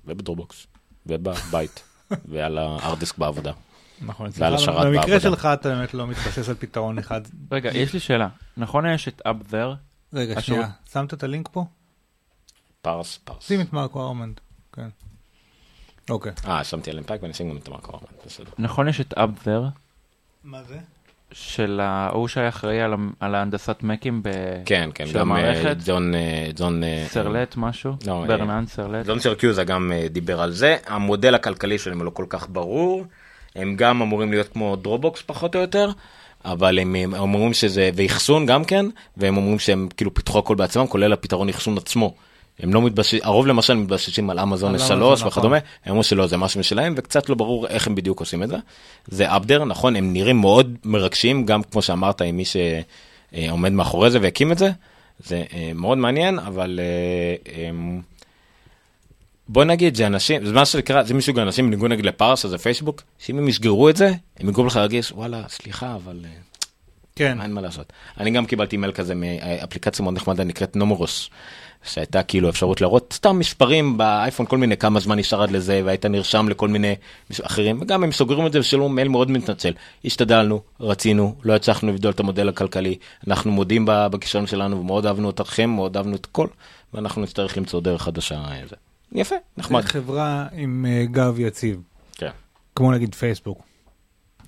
וב Dropbox, ובבית, ועל הארד דיסק בעבודה. נכון, ועל השרת במקרה בעבודה. שלך אתה באמת לא מתבסס על פתרון אחד. רגע, יש לי שאלה. נכון יש את Upthere? רגע, שנייה, שמת את הלינק פה? Parse, Parse. שים את מרקו ארמנט. כן. אוקיי. אה, שמתי אלן פייק ואני אשים גם את מרקו ארמנט, בסדר. נכון יש את Upthere? מה זה? של ההוא שהיה אחראי על, על ההנדסת מקים ב... כן, כן, של גם אה, המערכת? ג'ון, אה, ג'ון, אה, סרלט משהו? לא, ברטרנד סרלט? ג'ון סירקוזה גם דיבר על זה, המודל הכלכלי שלהם לא כל כך ברור, הם גם אמורים להיות כמו Dropbox פחות או יותר. אבל הם, הם אומרים שזה, ואחסון גם כן, והם אומרים שהם כאילו פיתחו הכל בעצמם, כולל הפתרון אחסון עצמו. הם לא מתבססים, הרוב למשל מתבססים על אמזון על S3 אמזון, וכדומה, נכון. הם אמרו שלא, זה משהו משלהם, וקצת לא ברור איך הם בדיוק עושים את זה. זה אפדר, נכון, הם נראים מאוד מרגשים, גם כמו שאמרת, עם מי שעומד מאחורי זה והקים את זה, זה אה, מאוד מעניין, אבל אה. בוא נגיד זה אנשים, זה מה שנקרא, זה מסוג האנשים בניגוד נגיד לפרס, זה פייסבוק, שאם הם יסגרו את זה, הם יגרום לך להרגיש, וואלה, סליחה, אבל אה, כן. אין מה לעשות. אני גם קיבלתי מייל כזה מאפליקציה מאוד נחמדה נקראת נומרוס, שהייתה כאילו אפשרות להראות סתם מספרים באייפון, כל מיני כמה זמן נשאר עד לזה, והיית נרשם לכל מיני אחרים, וגם הם סוגרים את זה ושילמו מייל מאוד מתנצל. השתדלנו, רצינו, לא הצלחנו לבדול את המודל הכלכלי, אנחנו מודים בכישרון שלנו, ומאוד אהבנו אתכם, מאוד אהבנו את הכל, ואנחנו נצטרך למצוא דרך חדשה. אה, זה. יפה, נחמד. חברה עם אה, גב יציב, כן, כמו נגיד פייסבוק.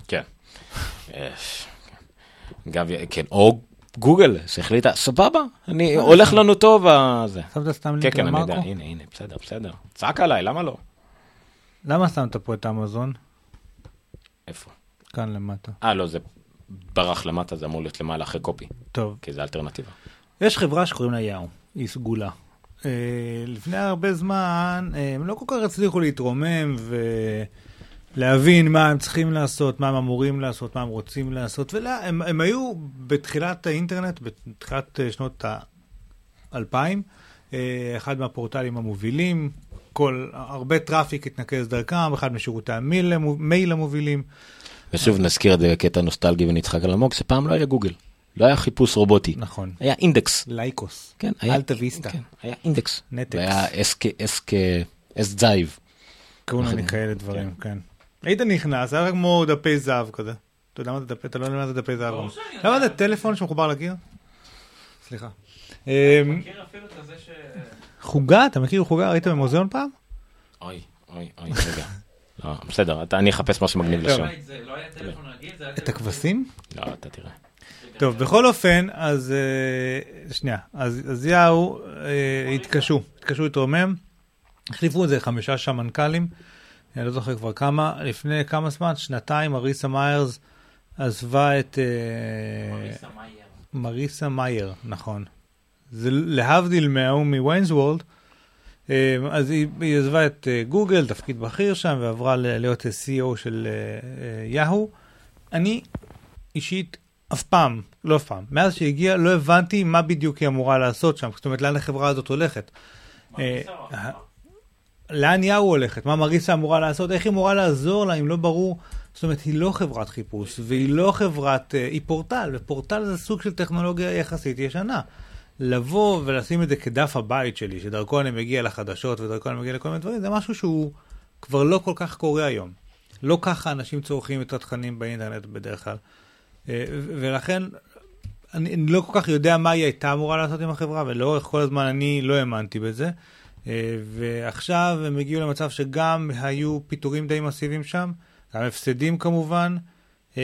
כן. אה, גב, כן, או גוגל, שהחליטה, סבבה, אני, הולך לנו טוב, אה, זה. שמת סתם כן, לינק כן, אני יודע, למרקו? הנה, הנה, בסדר, בסדר. צעק עליי, למה לא? למה שמת פה את אמזון? איפה? כאן למטה. אה, לא, זה ברח למטה, זה אמור להיות למעלה אחרי קופי, טוב, כי זה אלטרנטיבה. יש חברה שקוראים לה יאו, היא סגולה. אה, לפני הרבה זמן אה, הם לא כל כך הצליחו להתרומם ולהבין מה הם צריכים לעשות, מה הם אמורים לעשות, מה הם רוצים לעשות, והם הם היו בתחילת האינטרנט, בתחילת אה, שנות ה-2000, אה, אחד מהפורטלים המובילים, כל, הרבה traffic התנקז דרכם, אחד משירותי המייל המו- מייל המובילים. ושוב נזכיר את זה בקטע נוסטלגי ונצחק על עמוק, שפעם לא היה גוגל, לא היה חיפוש רובוטי, נכון. היה אינדקס. לייקוס. כן, היה, אלטה ויסטה. כן, היה אינדקס. נטקס. והיה Ask... Ask... Ask Jeeves. מיני אנחנו- כאלה דברים, כן. היית נכנס, היה כמו דפי זהב כזה. אתה יודע מה זה דפי, אתה לא יודע מה זה דפי זהב. למה זה טלפון שמחובר לקיר? סליחה. ש... חוגה, אתה מכיר חוגה? ראית במוזיאון פעם? אוי, אוי, אוי, רגע. לא, בסדר, אתה- אני אחפש משהו מגניב. לשם. זה לא היה טלפון רגיל, זה היה את הכבשים? לא, אתה תראה. טוב, בכל אופן, אז אה, שנייה, אז אז יאו אה, התקשו, התקשו להתרומם, החליפו את זה חמישה סמנכ"לים, אני לא זוכר כבר כמה, לפני כמה זמן, שנתיים, אריסה מיירס עזבה את... אה, מריסה מאייר, נכון. זה להבדיל מההוא מוויינזוולד, אה, אז היא, היא עזבה את אה, גוגל, תפקיד בכיר שם, ועברה להיות CEO של יאהו. אני אישית אף פעם, לא אף פעם, מאז שהגיעה לא הבנתי מה בדיוק היא אמורה לעשות שם, זאת אומרת לאן החברה הזאת הולכת. אה, לאן יאו הולכת, מה מריסה אמורה לעשות, איך היא אמורה לעזור לה אם לא ברור, זאת אומרת היא לא חברת חיפוש והיא לא חברת, אה, היא פורטל, ופורטל זה סוג של טכנולוגיה יחסית ישנה. לבוא ולשים את זה כדף הבית שלי, שדרכו אני מגיע לחדשות ודרכו אני מגיע לכל מיני דברים, זה משהו שהוא כבר לא כל כך קורה היום. לא ככה אנשים צורכים את התכנים באינטרנט בדרך כלל. אה, ולכן אני, אני לא כל כך יודע מה היא הייתה אמורה לעשות עם החברה, ולאורך כל הזמן אני לא האמנתי בזה. אה, ועכשיו הם הגיעו למצב שגם היו פיטורים די מסיביים שם, גם הפסדים כמובן, אה,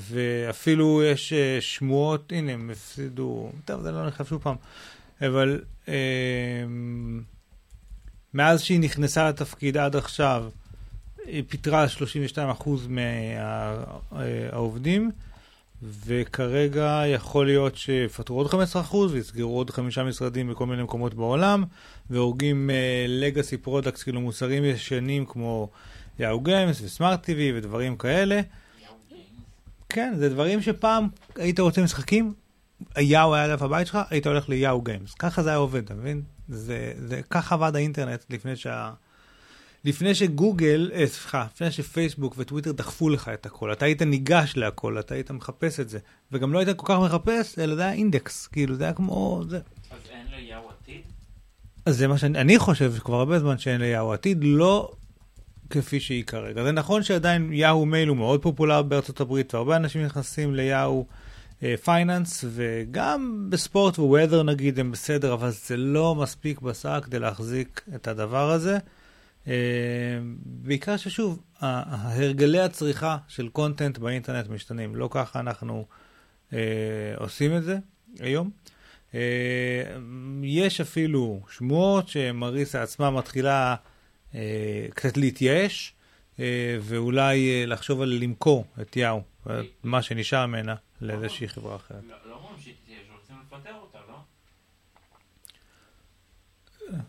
ואפילו יש אה, שמועות, הנה הם הפסידו, טוב זה לא נחשב שוב פעם, אבל מאז שהיא נכנסה לתפקיד עד עכשיו, היא פיטרה 32% מהעובדים, וכרגע יכול להיות שיפטרו עוד 15% ויסגרו עוד חמישה משרדים בכל מיני מקומות בעולם, והורגים Legacy products, כאילו מוצרים ישנים כמו Yahoo Games ו smart TV ודברים כאלה. כן, זה דברים שפעם היית רוצה משחקים, יאו היה דף הבית שלך, היית הולך ל Yahoo Games. ככה זה היה עובד, אתה מבין? זה, זה, ככה עבד האינטרנט לפני שה... לפני שגוגל, אה, סליחה, לפני שפייסבוק וטוויטר דחפו לך את הכל, אתה היית ניגש להכל, אתה היית מחפש את זה, וגם לא היית כל כך מחפש, אלא זה היה אינדקס, כאילו זה היה כמו זה. אז אין ליהו עתיד? אז זה מה שאני אני חושב כבר הרבה זמן שאין ליהו עתיד, לא כפי שהיא כרגע. זה נכון שעדיין Yahoo Mail הוא מאוד פופולרי בארצות הברית, והרבה אנשים נכנסים ל Yahoo Finance, וגם בספורט ו weather נגיד הם בסדר, אבל זה לא מספיק בשר כדי להחזיק את הדבר הזה. אה, בעיקר ששוב, הרגלי הצריכה של content באינטרנט משתנים, לא ככה אנחנו אה, עושים את זה היום. אה, יש אפילו שמועות שמריסה עצמה מתחילה אה, קצת להתייאש, אה, ואולי אה, לחשוב על למכור את יאו, מה שנשאר ממנה, לאיזושהי חברה אחרת. לא לא אומרים שהיא תהיה, שרוצים לפטר אותה, לא?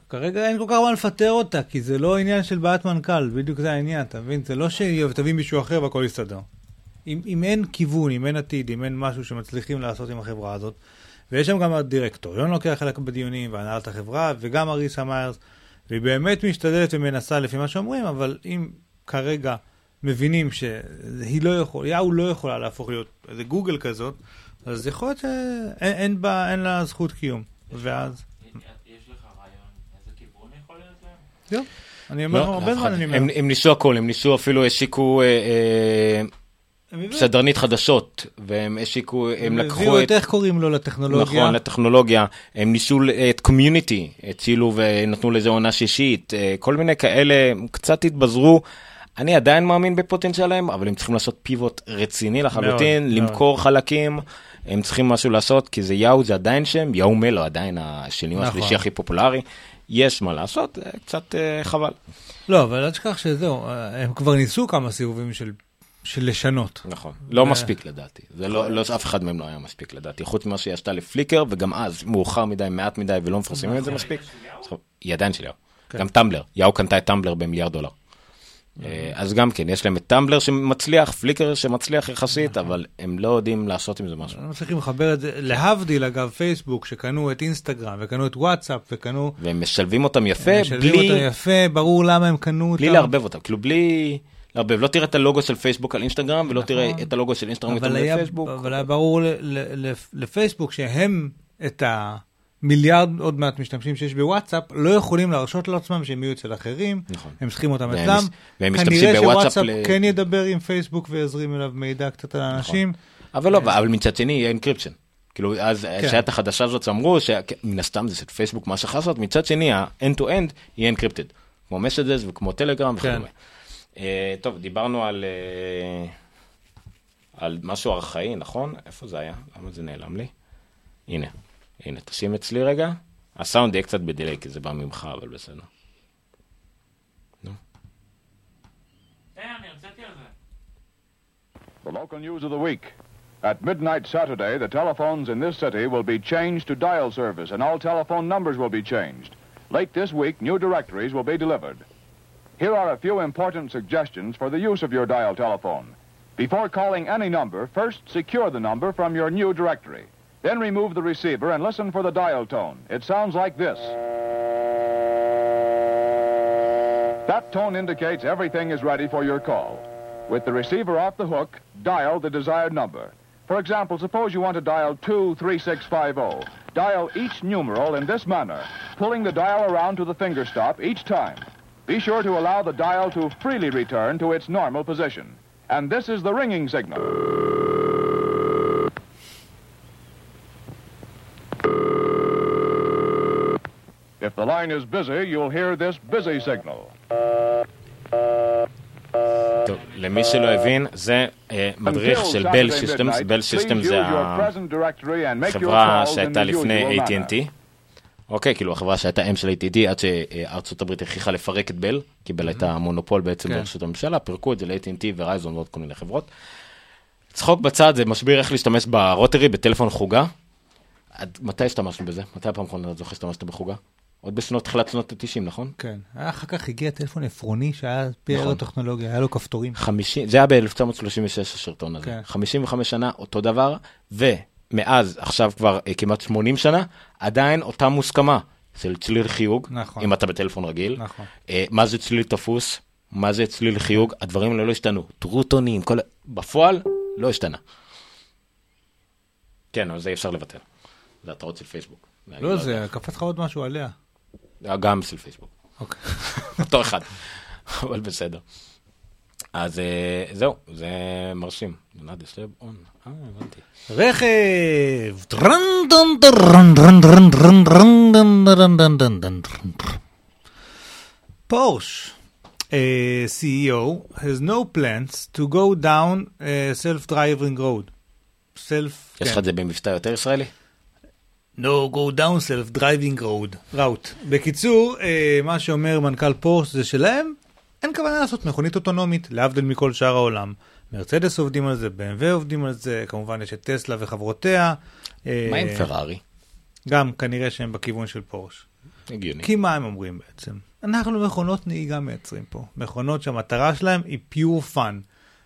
כרגע אין כל כך מה לפטר אותה, כי זה לא עניין של בעיית מנכ"ל, בדיוק זה העניין, אתה מבין? זה לא שתביא מישהו אחר והכל יסתדר. אם, אם אין כיוון, אם אין עתיד, אם אין משהו שמצליחים לעשות עם החברה הזאת, ויש שם גם הדירקטוריון לוקח חלק בדיונים, והנהלת החברה, וגם אריסה מיירס, והיא באמת משתדלת ומנסה לפי מה שאומרים, אבל אם כרגע מבינים שהיא לא יכולה, יאו לא יכולה להפוך להיות איזה גוגל כזאת, אז יכול להיות שאין אין בה, אין לה זכות קיום. ואז... יש לך זהו. אני אומר, לא, הרבה זמן. אני אומר. הם הם ניסו הכל, הם ניסו אפילו השיקו אה, אה, הם שדרנית חדשות, והם השיקו, הם הם לקחו הביאו את... את, איך קוראים לו לטכנולוגיה? נכון, לטכנולוגיה, הם ניסו את קומיוניטי, הצילו ונתנו לזה עונה שישית, אה, כל מיני כאלה, הם קצת התבזרו. אני עדיין מאמין בפוטנציאל שלהם, אבל הם צריכים לעשות פיבוט רציני לחלוטין, מאוד, למכור חלקים, הם צריכים משהו לעשות, כי זה יאו זה עדיין שם, יאו מלו עדיין השני נכון. השלישי הכי פופולרי, יש מה לעשות, אה, קצת אה, חבל. לא, אבל אל תשכח שזהו, הם כבר ניסו כמה סיבובים של, של לשנות. נכון, לא מספיק לדעתי, זה לא, לא, אף אחד מהם לא היה מספיק לדעתי, חוץ ממה שהיא עשתה לפליקר, וגם אז מאוחר מדי, מעט מדי, ולא מפרסמים את זה מספיק. היא עדיין של יאו. גם טמבלר, יאו קנתה את טמבלר במיליארד דולר. אה, אז גם כן, יש להם את טמבלר שמצליח, פליקר שמצליח יחסית, אבל הם לא יודעים לעשות עם זה משהו. הם מצליחים לחבר את זה, להבדיל אגב פייסבוק, שקנו את אינסטגרם, וקנו את וואטסאפ, וקנו... והם משלבים אותם יפה, משלבים בלי אותם יפה, ברור למה הם קנו אותם. בלי לערבב אותם, כאילו בלי לערבב, לא תראה את הלוגו של פייסבוק על אינסטגרם, ולא תראה נכון. את הלוגו של אינסטגרם היה, בפייסבוק. אבל היה ברור לפייסבוק שהם את המיליארד עוד מעט משתמשים שיש בוואטסאפ, לא יכולים להרשות לעצמם שהם יהיו אצל אחרים, נכון. הם צריכים אותם והם אצלם. והם כנראה שוואטסאפ ל- כן ידבר עם פייסבוק ויזרים אליו מידע קצת על האנשים. אבל לא, אבל מצד שני יהיה encryption. כאילו, אז כן. כשהיה את החדשה הזאת, אמרו שמן הסתם זה של פייסבוק מה שחסר מצד שני ה-end to end יהיה encrypted. כמו Messages וכמו טלגרם כן. וכדומה. אה, טוב, דיברנו על אה, על משהו ארכאי, נכון? איפה זה היה? למה זה נעלם לי? הנה, הנה, תשים אצלי רגע. הסאונד יהיה קצת בדיליי, כי זה בא ממך, אבל בסדר. נו. The local news of the week. At midnight Saturday, the telephones in this city will be changed to dial service and all telephone numbers will be changed. Late this week, new directories will be delivered. Here are a few important suggestions for the use of your dial telephone. Before calling any number, first secure the number from your new directory. Then remove the receiver and listen for the dial tone. It sounds like this. That tone indicates everything is ready for your call. With the receiver off the hook, dial the desired number. For example, suppose you want to dial 23650. Dial each numeral in this manner, pulling the dial around to the finger stop each time. Be sure to allow the dial to freely return to its normal position. And this is the ringing signal. If the line is busy, you'll hear this busy signal. טוב, למי שלא הבין, זה אה, מדריך של Bell Systems, Bell Systems זה your present directory and make your החברה שהייתה the לפני. AT&T. אוקיי, כאילו החברה שהייתה אם של AT&T עד שארצות הברית הכריחה לפרק את Bell, כי Bell הייתה מונופול בעצם כן. ברשות הממשלה, פירקו את זה ל-AT&T Verizon ועוד כל מיני חברות. צחוק בצד, זה מסביר איך להשתמש ב rotary בטלפון חוגה. עד מתי השתמשנו בזה? מתי הפעם האחרונה זוכר שהשתמשת בחוגה? עוד בשנות, תחילת שנות ה-90, נכון? כן. אחר כך הגיע טלפון עפרוני שהיה פאר נכון. הטכנולוגיה, היה לו כפתורים. 50, זה היה ב-1936 הסרטון הזה. כן. 55 שנה, אותו דבר, ומאז, עכשיו כבר אה, כמעט 80 שנה, עדיין אותה מוסכמה של צליל חיוג, נכון. אם אתה בטלפון רגיל. נכון. אה, מה זה צליל תפוס? מה זה צליל חיוג? הדברים האלה לא השתנו. טרוטונים, כל... בפועל, לא השתנה. כן, אבל זה אי אפשר לבטל. זה התראות של פייסבוק. לא. זה קפץ לך עוד משהו עליה. גם של פייסבוק. אוקיי. אותו אחד, אבל בסדר. אז אה, זהו, זה מרשים. נולד יושב און, אה, הבנתי. רכב! פורש, uh, CEO, has no plans to go down uh, self-driving road. Self, יש לך את זה במבטא יותר ישראלי? No go down self-driving road. route. בקיצור, אה, מה שאומר מנכ"ל פורש זה שלהם אין כוונה לעשות מכונית אוטונומית, להבדיל מכל שאר העולם. מרצדס עובדים על זה, BMW עובדים על זה, כמובן יש את טסלה וחברותיה. אה, מה עם פרארי? גם כנראה שהם בכיוון של פורש. הגיוני. כי מה הם אומרים בעצם? אנחנו מכונות נהיגה מייצרים פה. מכונות שהמטרה שלהם היא pure fun.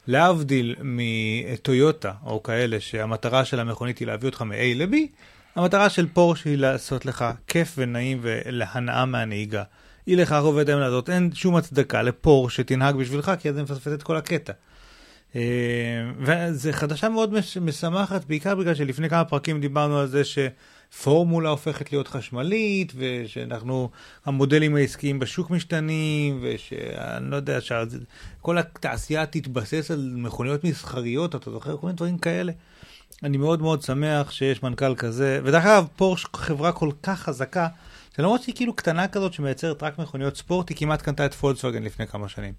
להבדיל מטויוטה או כאלה שהמטרה של המכונית היא להביא אותך מ-A ל-B, המטרה של פורש היא לעשות לך כיף ונעים ולהנאה מהנהיגה. אי לכך עובד העמדה הזאת, אין שום הצדקה לפורש שתנהג בשבילך, כי אז זה מפספס את כל הקטע. אה, וזו חדשה מאוד מש- משמחת, בעיקר בגלל שלפני כמה פרקים דיברנו על זה שפורמולה הופכת להיות חשמלית, ושאנחנו, המודלים העסקיים בשוק משתנים, ושאני לא יודע, שכל התעשייה תתבסס על מכוניות מסחריות, אתה זוכר כל מיני דברים כאלה. אני מאוד מאוד שמח שיש מנכ"ל כזה, ודרך אגב, פורש חברה כל כך חזקה, שלמרות שהיא כאילו קטנה כזאת שמייצרת רק מכוניות ספורט, היא כמעט קנתה את פולקסווגן לפני כמה שנים.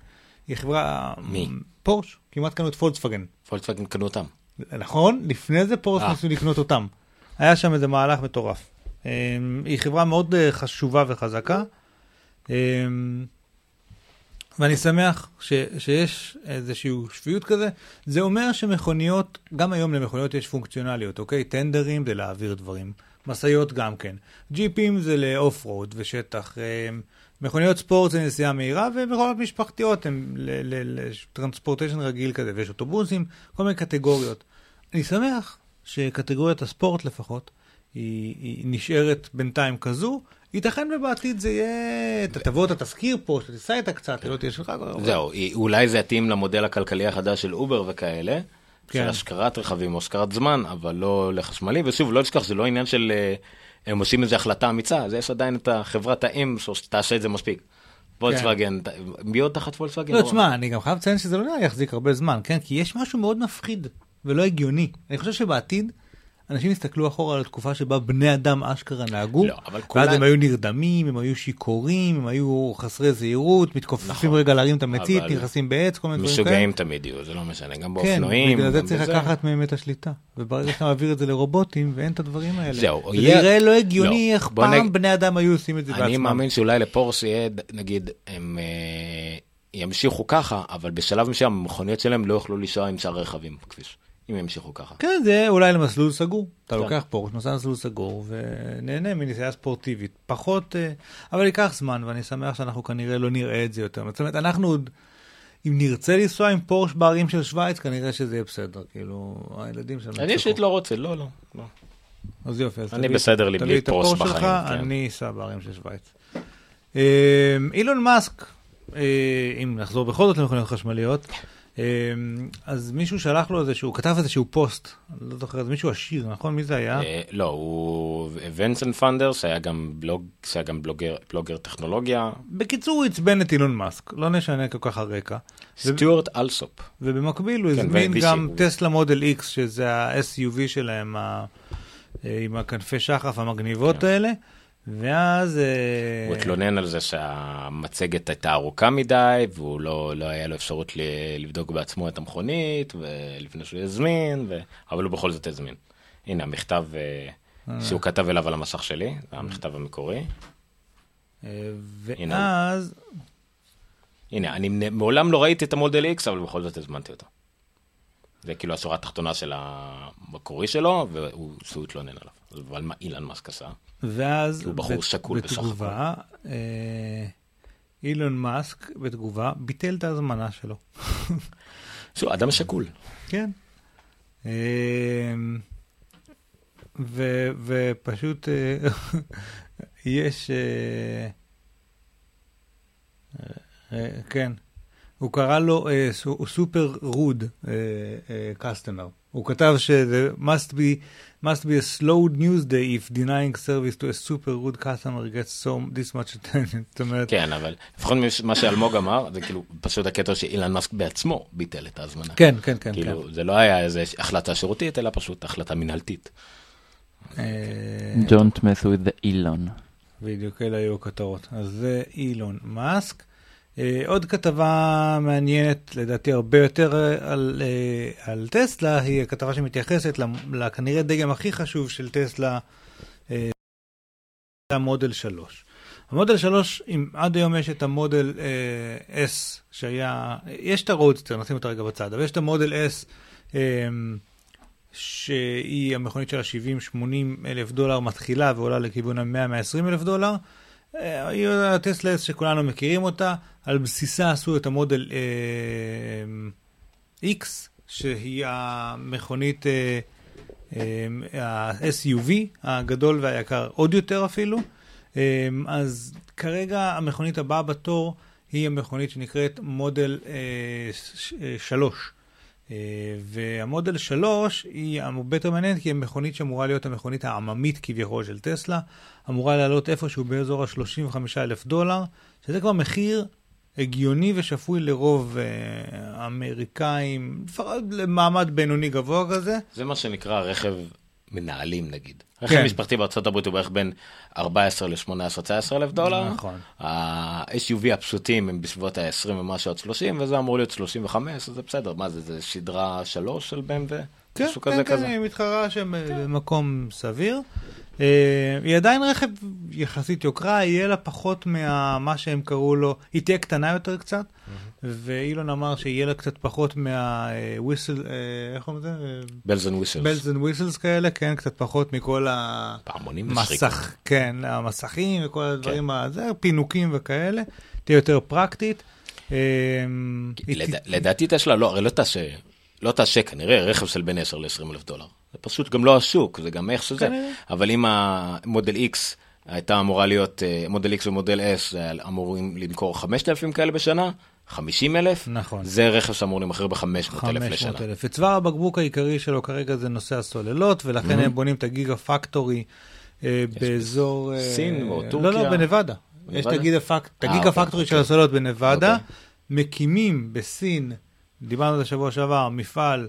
היא חברה... מי? פורש, כמעט קנו את פולקסווגן. פולקסווגן קנו אותם. נכון, לפני זה פורש אה. ניסו לקנות אותם. היה שם איזה מהלך מטורף. אמ, היא חברה מאוד אה, חשובה וחזקה, אמ, ואני שמח ש, שיש איזושהי שפיות כזה. זה אומר שמכוניות, גם היום למכוניות יש פונקציונליות, אוקיי? טנדרים זה להעביר דברים, משאיות גם כן. ג'יפים זה לאוף רוד ושטח. אמ, מכוניות ספורט זה נסיעה מהירה, ומכוניות משפחתיות הן לטרנספורטיישן רגיל כזה, ויש אוטובוסים, כל מיני קטגוריות. אני שמח שקטגוריית הספורט לפחות, היא, היא נשארת בינתיים כזו. ייתכן ובעתיד זה יהיה, אתה תבוא, אתה תזכיר פה, שתיסע איתה קצת, לא תהיה שלך. זהו, אולי זה יתאים למודל הכלכלי החדש של אובר וכאלה, כן. של השכרת רכבים או השכרת זמן, אבל לא לחשמלי, ושוב, לא לשכח, זה לא עניין של אה, הם עושים איזו החלטה אמיצה, אז יש עדיין את החברת האם שתעשה את זה מספיק. וולקסווגן, מי עוד תחת וולקסווגן? לא, תשמע, אני גם חייב לציין שזה לא יחזיק הרבה זמן, כן? כי יש משהו מאוד מפחיד ולא הגיוני. אני חושב שבעתיד אנשים יסתכלו אחורה על התקופה שבה בני אדם אשכרה נהגו, לא, אבל ואז כולם- הם היו נרדמים, הם היו שיכורים, הם היו חסרי זהירות, מתכופפים נכון. רגע להרים את המצית, אבל נכנסים בעץ, כל מיני דברים כאלה. משוגעים תמיד יהיו, זה לא משנה, גם כן, באופנועים. בגלל זה צריך בזה. לקחת מהם את השליטה. וברגע שאתה מעביר את זה לרובוטים ואין את הדברים האלה. זהו, זה יהיה- נראה לא הגיוני לא, איך פעם נג- בני אדם היו עושים את זה בעצמם. אני מאמין שאולי לפורס יהיה, נגיד, הם אה, ימשיכו ככה, אבל בשלב מסוים המכוניות שלהם לא יוכלו לנסוע עם שאר הרכבים בכביש, אם ימשיכו ככה. כן, זה אולי למסלול סגור. אתה כן. לוקח פורש, נוסע למסלול סגור, ונהנה מנסיעה ספורטיבית. פחות, אה, אבל ייקח זמן, ואני שמח שאנחנו כנראה לא נראה את זה יותר. זאת אומרת, אנחנו עוד, אם נרצה לנסוע עם פורש בערים של שווייץ, כנראה שזה יהיה בסדר. כאילו, הילדים שלנו... אני אישית לא רוצה, לא, לא. לא. אז יופי, אז אני תביא- בסדר לי בלי את פורש הפורש שלך, בחיים, כן. אני אסע בערים של שווייץ. אה, אילון מאסק, אה, אם נחזור בכל זאת למכוניות חשמליות, אז מישהו שלח לו איזשהו, כתב איזשהו פוסט, אני לא זוכר, זה מישהו עשיר, נכון? מי זה היה? אה, לא, הוא ונסן גם בלוג, שהיה גם בלוגר, בלוגר טכנולוגיה, בקיצור, הוא עצבן את אילון מאסק, לא נשנה כל כך הרקע. סטיוארט אלסופ. ובמקביל הוא כן, הזמין גם. טסלה מודל X, שזה ה-SUV שלהם, אה, עם הכנפי שחף המגניבות האלה, ואז... אה, הוא התלונן על זה שהמצגת הייתה ארוכה מדי, והוא לא, לא היה לו אפשרות ל- לבדוק בעצמו את המכונית, ולפני שהוא יזמין, ו... אבל הוא בכל זאת הזמין. הנה המכתב אה, שהוא כתב אליו על המסך שלי, זה המכתב המקורי. אה. ואז... הנה, אני מעולם לא ראיתי את המודל X, אבל בכל זאת הזמנתי אותו. זה כאילו השורה התחתונה של המקורי שלו, והוא התלונן עליו. אבל מה אילן מאסק עשה? ואז הוא בחור בת- שקול בסך בתגובה, אה, אילון מאסק בתגובה ביטל את ההזמנה שלו. שהוא אדם שקול. כן. אה, ו- ופשוט אה, יש... אה, אה, כן. הוא קרא לו אה, סו- סופר רוד קסטומר. הוא כתב שזה must be, must be a slow news day if denying service to a super rude customer gets so this much attention. זאת אומרת, כן, אבל לפחות מה שאלמוג אמר, זה כאילו פשוט הקטע שאילן מאסק בעצמו ביטל את ההזמנה. כן, כן, כן. כאילו, כן. זה לא היה איזה החלטה שירותית, אלא פשוט החלטה מנהלתית. אה, Don't mess with the Elon. בדיוק, אלה היו הכותרות. אז זה אילון מאסק. אה, עוד כתבה מעניינת, לדעתי הרבה יותר אה, על, אה, על טסלה, היא הכתבה שמתייחסת לכנראה דגם הכי חשוב של טסלה, המודל 3. המודל 3, אם עד היום יש את המודל אה, S שהיה, יש את הרודסטר, נשים אותה רגע בצד, אבל יש את המודל S אה, שהיא המכונית של ה-70-80 אלף דולר מתחילה ועולה לכיוון ה-100-120 אלף דולר. אה, היא הטסלה S שכולנו מכירים אותה, על בסיסה עשו את המודל אה, X, שהיא המכונית אה, אה, ה-SUV הגדול והיקר עוד יותר אפילו. אה, אז כרגע המכונית הבאה בתור היא המכונית שנקראת מודל 3. אה, והמודל 3 היא הרבה יותר מעניינת כי היא מכונית שאמורה להיות המכונית העממית כביכול של טסלה, אמורה לעלות איפשהו באזור ה-35 אלף דולר, שזה כבר מחיר הגיוני ושפוי לרוב אה, האמריקאים, לפחות למעמד בינוני גבוה כזה. זה מה שנקרא רכב מנהלים נגיד. כן. רכב משפחתי בארצות הברית הוא בערך בין 14 ל-18-19 אלף דולר. נכון. ה-SUV הפשוטים הם בסביבות ה-20 ומשהו עד 30 וזה אמור להיות 35 אז זה בסדר מה זה זה סדרה 3 של BMW? כן, כן, כזה כן, כזה. היא מתחרה שם במקום סביר. אה, היא עדיין רכב יחסית יוקרה, יהיה לה פחות מה שהם קראו לו, היא תהיה קטנה יותר קצת, ואילון אמר שיהיה לה קצת פחות מהוויסל, איך קוראים לזה? bells and whistles. bells and whistles כאלה, כן, קצת פחות מכל. המסך, כן, המסכים וכל הדברים, הזה, פינוקים וכאלה, תהיה יותר פרקטית. אה, לדעתי טסלה לא, הרי לא תעשה, לא תעשה כנראה רכב של בין 10 ל-20 אלף דולר. זה פשוט גם לא השוק, זה גם איך שזה. אבל אם המודל X הייתה אמורה להיות, אה, מודל X ומודל S אמורים למכור 5,000 כאלה בשנה, 50 אלף, נכון. זה רכב שאמור למכר ב-500 אלף 500 לשנה. אלף. וצוואר הבקבוק העיקרי שלו כרגע זה נושא הסוללות, ולכן הם בונים את הגיגה פקטורי אה, באזור... אה, סין או לא, טורקיה? לא, בנבדה. יש את בנבדה? הגיגה פק- את אה, הגיגה אוקיי, פקטורי של אוקיי. הסוללות בנבדה, אוקיי. מקימים בסין, דיברנו על זה שבוע שעבר, מפעל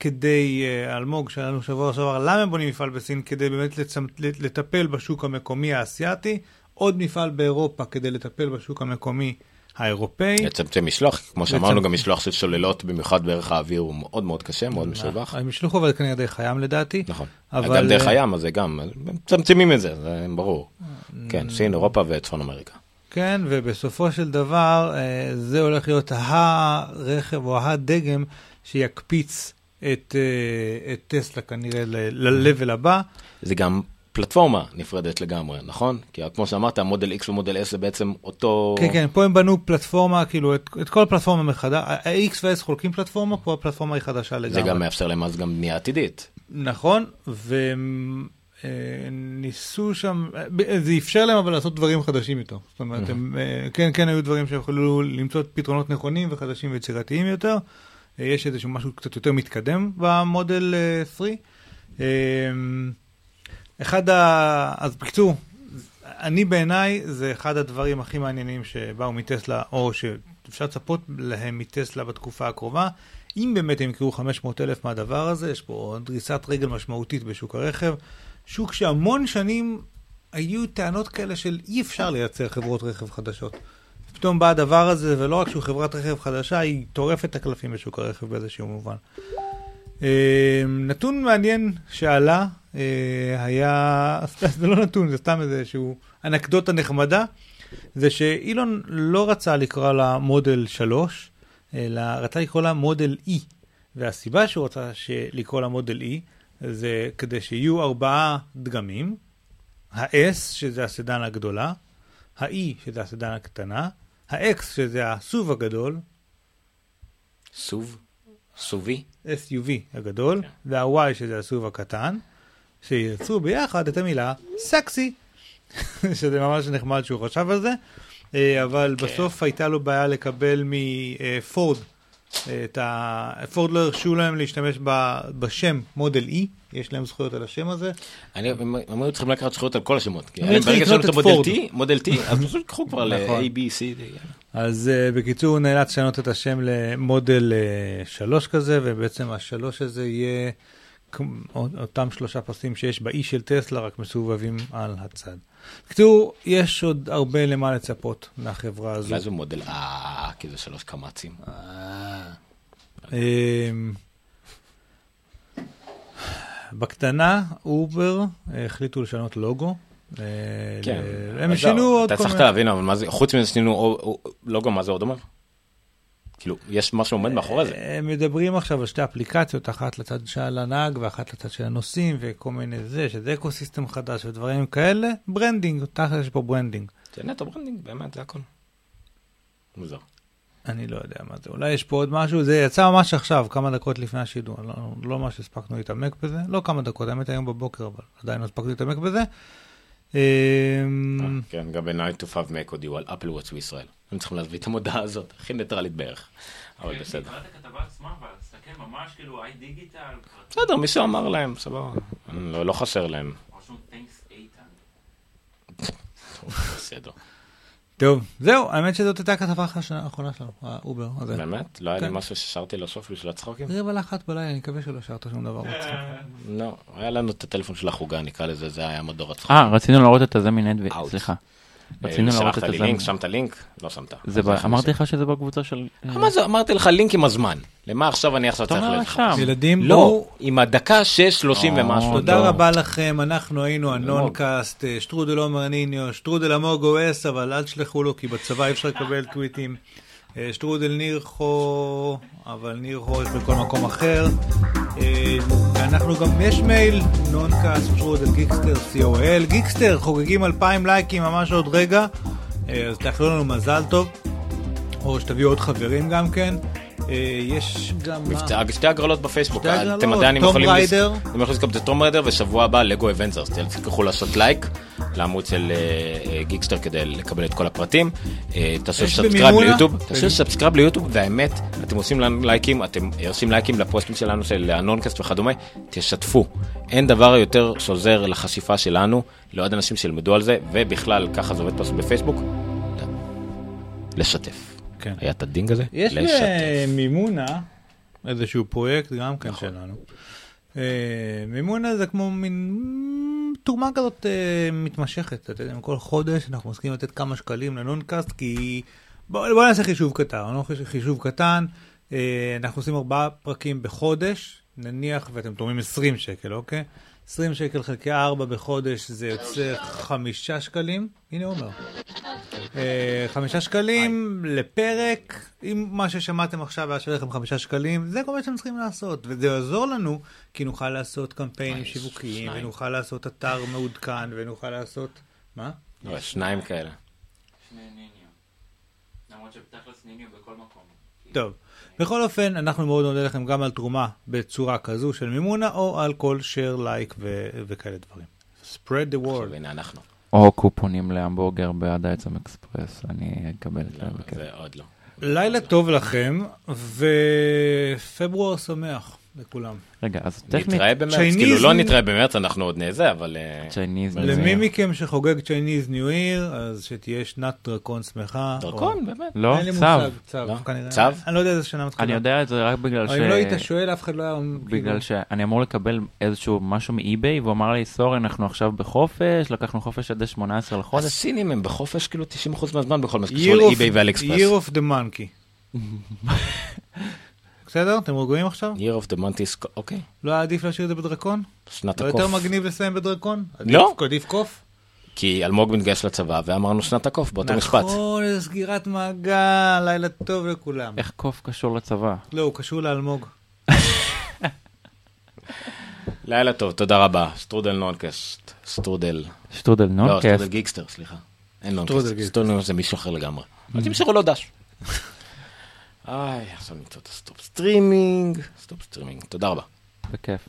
כדי, אה, אלמוג שהיה לנו שבוע שעבר, למה הם בונים מפעל בסין? כדי באמת לצמ- לטפל בשוק המקומי האסייתי, עוד מפעל באירופה כדי לטפל בשוק המקומי האירופאי. לצמצם משלוח, כמו שאמרנו. גם משלוח של שוללות, במיוחד בערך האוויר, הוא מאוד מאוד קשה, מאוד. הם ישלחו אבל כנראה דרך הים לדעתי. נכון. אבל, גם דרך אה, הים, אז זה גם, מצמצמים את זה, זה ברור. כן, סין, אירופה וצפון אמריקה. כן, ובסופו של דבר אה, זה הולך להיות הרכב או הדגם שיקפיץ את, אה, את טסלה כנראה ל-level הבא. זה גם פלטפורמה נפרדת לגמרי, נכון? כי כמו שאמרת, המודל X ומודל S זה בעצם אותו... כן, כן, פה הם בנו פלטפורמה, כאילו, את, את כל הפלטפורמה מחדש. ה-X וה-S חולקים פלטפורמה, פה הפלטפורמה היא חדשה לגמרי. זה גם מאפשר להם אז גם בנייה עתידית. נכון, והם אה, ניסו שם, זה אפשר להם אבל לעשות דברים חדשים יותר. זאת אומרת, הם, אה, כן, כן היו דברים שיכולו למצוא פתרונות נכונים וחדשים ויצירתיים יותר. יש איזשהו משהו קצת יותר מתקדם במודל אה, 3. אה, אחד ה... אז בקיצור, אני בעיניי זה אחד הדברים הכי מעניינים שבאו מטסלה, או שאפשר לצפות להם מטסלה בתקופה הקרובה. אם באמת הם יקראו 500 אלף מהדבר הזה, יש פה דריסת רגל משמעותית בשוק הרכב. שוק שהמון שנים היו טענות כאלה של אי אפשר לייצר חברות רכב חדשות. פתאום בא הדבר הזה, ולא רק שהוא חברת רכב חדשה, היא טורפת את הקלפים בשוק הרכב באיזשהו מובן. אה, נתון מעניין שעלה אה, היה, זה לא נתון, זה סתם איזשהו אנקדוטה נחמדה, זה שאילון לא רצה לקרוא לה מודל 3, אלא רצה לקרוא לה מודל E. והסיבה שהוא רצה לקרוא לה מודל E זה כדי שיהיו ארבעה דגמים, ה-S שזה הסדן הגדולה, ה-E שזה הסדן הקטנה, ה-X שזה הסוב הגדול, סוב? סובי? SUV הגדול, וה-Y שזה הסוב הקטן, שיצרו ביחד את המילה סקסי, שזה ממש נחמד שהוא חשב על זה, אה, אבל בסוף הייתה לו בעיה לקבל מפורד את ה... פורד לא הרשו להם להשתמש בשם מודל E, יש להם זכויות על השם הזה. אני, היו צריכים לקחת זכויות על כל השמות. ברגע המודל פורד. T, מודל T, אז פשוט קחו כבר נכון. ל-A, B, C. יאללה. אז uh, בקיצור הוא נאלץ לשנות את השם למודל uh, 3 כזה, ובעצם השלוש הזה יהיה אותם שלושה פסים שיש באי של טסלה, רק מסובבים על הצד. בקיצור, יש עוד הרבה למה לצפות מהחברה הזו. אולי זה מודל אה, כי זה שלוש קמצים. בקטנה, אובר אה, החליטו לשנות לוגו. אה, כן. הם שינו עוד אתה כל צריך מיני... להבין, אבל מה זה, חוץ מזה שינו לוגו, מה זה עוד אומר? כאילו, יש משהו עומד מאחורי זה. הם מדברים עכשיו על שתי אפליקציות, אחת לצד של הנהג ואחת לצד של הנוסעים וכל מיני זה, שזה ecosystem חדש ודברים כאלה, branding, תכל'ס יש פה branding. זה נטו branding, באמת, זה הכל. מוזר. אני לא יודע מה זה, אולי יש פה עוד משהו, זה יצא ממש עכשיו, כמה דקות לפני השידור, לא, לא ממש הספקנו להתעמק בזה, לא כמה דקות, האמת היום בבוקר, אבל עדיין לא הספקנו להתעמק בזה. אמ, כן, גם ב-9 to 5 Mac הודיעו על אפל וואטס בישראל. הם צריכים להביא את המודעה הזאת, הכי ניטרלית בערך. אבל בסדר. תקרא את הכתבה עצמה, אבל תסתכל ממש כאילו איי דיגיטל, בסדר, מישהו אמר להם, סבבה. לא לא חסר להם. רשום תנקס איתן. בסדר. טוב, זהו, האמת שזאת הייתה הכתבה האחרונה- האחרונה שלנו, האובר הזה. באמת? לא היה לי כן. משהו ששרתי לסוף בשביל הצחוקים? רבע לאחת בלילה, אני מקווה שלא שרת שום דבר. לא, היה לנו את הטלפון של החוגה, נקרא לזה, זה היה מדור הצחוק. אה, רצינו להראות את הזה Out. סליחה. אה, רצינו להראות שלחת את. לינק, שמת לינק? לא שמת. זה ב- אמרתי. לך שזה בקבוצה של... אה, מה זה, אמרתי לך לינק עם הזמן. למה עכשיו אני עכשיו אתה צריך אומר ללכת? שם. ילדים, לא, עם הדקה 6, 30 או, ומשהו. תודה טוב. רבה לכם, אנחנו היינו הנונקאסט, אה, שטרודל עומר ניניו, שטרודל המוגו אס, אבל אל תשלחו לו, כי בצבא אי אפשר לקבל טוויטים. אה, שטרודל ניר חו, אבל ניר חו יש בכל מקום אחר. אה, ואנחנו גם, יש מייל, נונקאסט, שטרודל גיקסטר, co.il, גיקסטר, חוגגים 2,000 לייקים ממש עוד רגע, אה, אז תאחלו לנו מזל טוב, או שתביאו עוד חברים גם כן. אה, יש גם... שתי הגרלות בפייסבוק, שתי הגרלות, אתם עדיין טום יכולים... Raider. אתם יכולים לזכות את Tomb Raider, ושבוע הבא Lego Avengers, תצטרכו לעשות לייק לעמוד של אה, אה, גיקסטר כדי לקבל את כל הפרטים. תעשו subscribe? ליוטיוב, תעשו subscribe ליוטיוב, והאמת, אתם עושים לייקים, אתם עושים לייקים לפוסטים שלנו של הנונקאסט וכדומה, תשתפו. אין דבר יותר שעוזר לחשיפה שלנו, לעוד אנשים שילמדו על זה, ובכלל, ככה זה עובד פשוט בפייסבוק, לשתף. כן. היה את הדינג הזה? יש לשתף. למימונה איזשהו פרויקט גם כן שלנו. אה, מימונה זה כמו מין תרומה כזאת אה, מתמשכת, אתה יודע, כל חודש אנחנו מסכימים לתת כמה שקלים לנונקאסט, כי בואו בוא נעשה חישוב קטן, חישוב קטן, אה, אנחנו עושים ארבעה פרקים בחודש, נניח ואתם תורמים 20 שקל, אוקיי? 20 שקל חלקי 4 בחודש זה יוצא חמישה שקלים, הנה עומר. אה, חמישה שקלים לפרק, אם מה ששמעתם עכשיו היה שווה לכם חמישה שקלים, זה כל מה שאתם צריכים לעשות, וזה יעזור לנו, כי נוכל לעשות קמפיינים וואי, שיווקיים. ונוכל לעשות אתר מעודכן, ונוכל לעשות... מה? לא, שניים כאלה. שני ניניו. למרות שבתכלס ניניו בכל מקום. טוב. בכל אופן, אנחנו מאוד נודה לכם גם על תרומה בצורה כזו של מימונה, או על כל share, לייק ו- וכאלה דברים. spread the עכשיו word. הנה אנחנו. או קופונים להמבורגר בעד העצם אקספרס, אני אקבל את זה. לא. זה עוד לא. לילה טוב לכם, ופברואר שמח לכולם. רגע, אז טכנית, נתראה במרץ, Chinese כאילו לא נתראה במרץ, אנחנו עוד נזה, אבל... אה, צ'ייניז. למי מכם שחוגג Chinese New Year, אז שתהיה שנת דרקון שמחה. דרכון, או- באמת. לא, צו. צו, לא? כנראה. צו? אני לא יודע איזה שנה מתחילה. אני יודע את זה רק בגלל ש... אם לא היית שואל, אף אחד לא היה... בגלל כאילו- שאני אמור לקבל איזשהו משהו מאי-ביי, והוא אמר לי, סורי, אנחנו עכשיו בחופש, לקחנו חופש עד ה-18 לחודש. הסינים הם בחופש כאילו 90% מהזמן בכל מה שקשור לאי-ביי ואל אקספרס. Year of the monkey. בסדר? אתם רגועים עכשיו? year of the month is... אוקיי, לא היה עדיף להשאיר את זה בדרקון? שנת לא הקוף. יותר מגניב לסיים בדרקון? לא. עדיף- עדיף קוף? כי אלמוג מתגייס לצבא ואמרנו שנת הקוף באותו משפט. נכון, איזה סגירת מעגל, לילה טוב לכולם. איך קוף קשור לצבא? לא, הוא קשור לאלמוג. לילה טוב, תודה רבה. סטרודל נונקסט. סטרודל. שטרודל לא, נונקאסט. סטרודל גיקסטר, סליחה. אין סטרודל נונקסט. גיקסטר. סטרודל זה מישהו אחר לגמרי. אל תמסרו לו דש. איי, עכשיו נמצא את ה stop streaming. Stop streaming. תודה רבה. בכיף.